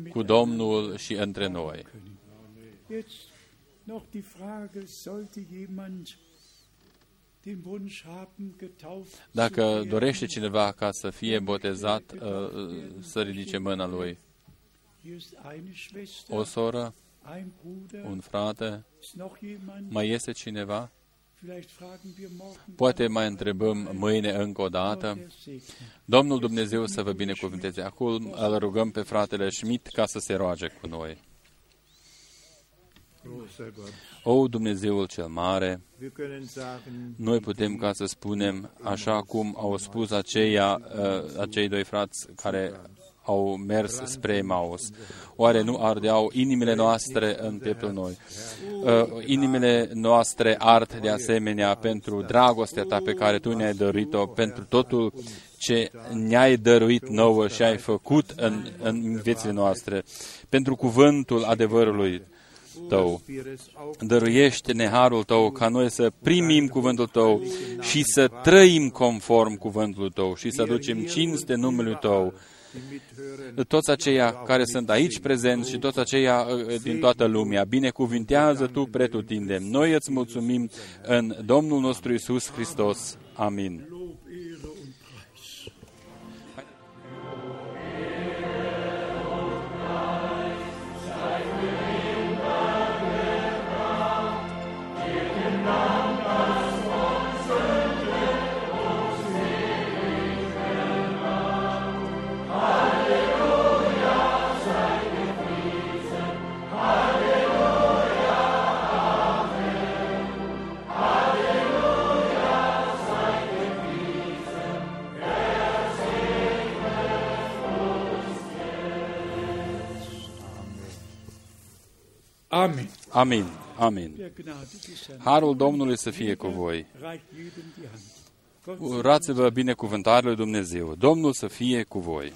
cu Domnul și între noi. Jetzt noch die Frage, sollte jemand den Wunsch haben, getauft zu Dacă werden? dorește cineva ca să fie botezat, uh, să ridice mâna lui. Hier ist eine Schwester, O soră, ein Bruder, un frate, ist noch jemand? mai este cineva? Vielleicht fragen wir morgen Poate mai întrebăm mâine încă o dată. der Segen. Domnul Dumnezeu să vă binecuvânteze. Acum îl rugăm pe fratele Schmidt ca să se roage cu noi. Großer Gott, O Dumnezeul cel mare, wir können sagen, noi putem ca să spunem, așa cum au spus aceia, uh, acei doi frați care au mers spre Maus. Oare nu ardeau inimile noastre în pieptul noi? Uh, inimile noastre ard de asemenea pentru dragostea ta pe care tu ne-ai dăruit-o, pentru totul ce ne-ai dăruit nouă și ai făcut în, în viețile noastre, pentru cuvântul adevărului tău. wir es auch Dăruiește-ne harul tău ca noi să primim cuvântul tău și să trăim conform cuvântului tău și să ducem cinste numelui tău. Die mithören, Toți aceia care sunt aici prezenți și toți aceia uh, din toată lumea, binecuvintează tu pretutindem. Noi îți mulțumim în Domnul nostru Isus Hristos. Amin. Amin. Amin. Der gnädige Herr Harul Domnului să fie cu voi. reicht jedem die Hand. Gott Urați-vă binecuvântarea lui Dumnezeu. Domnul să fie cu voi.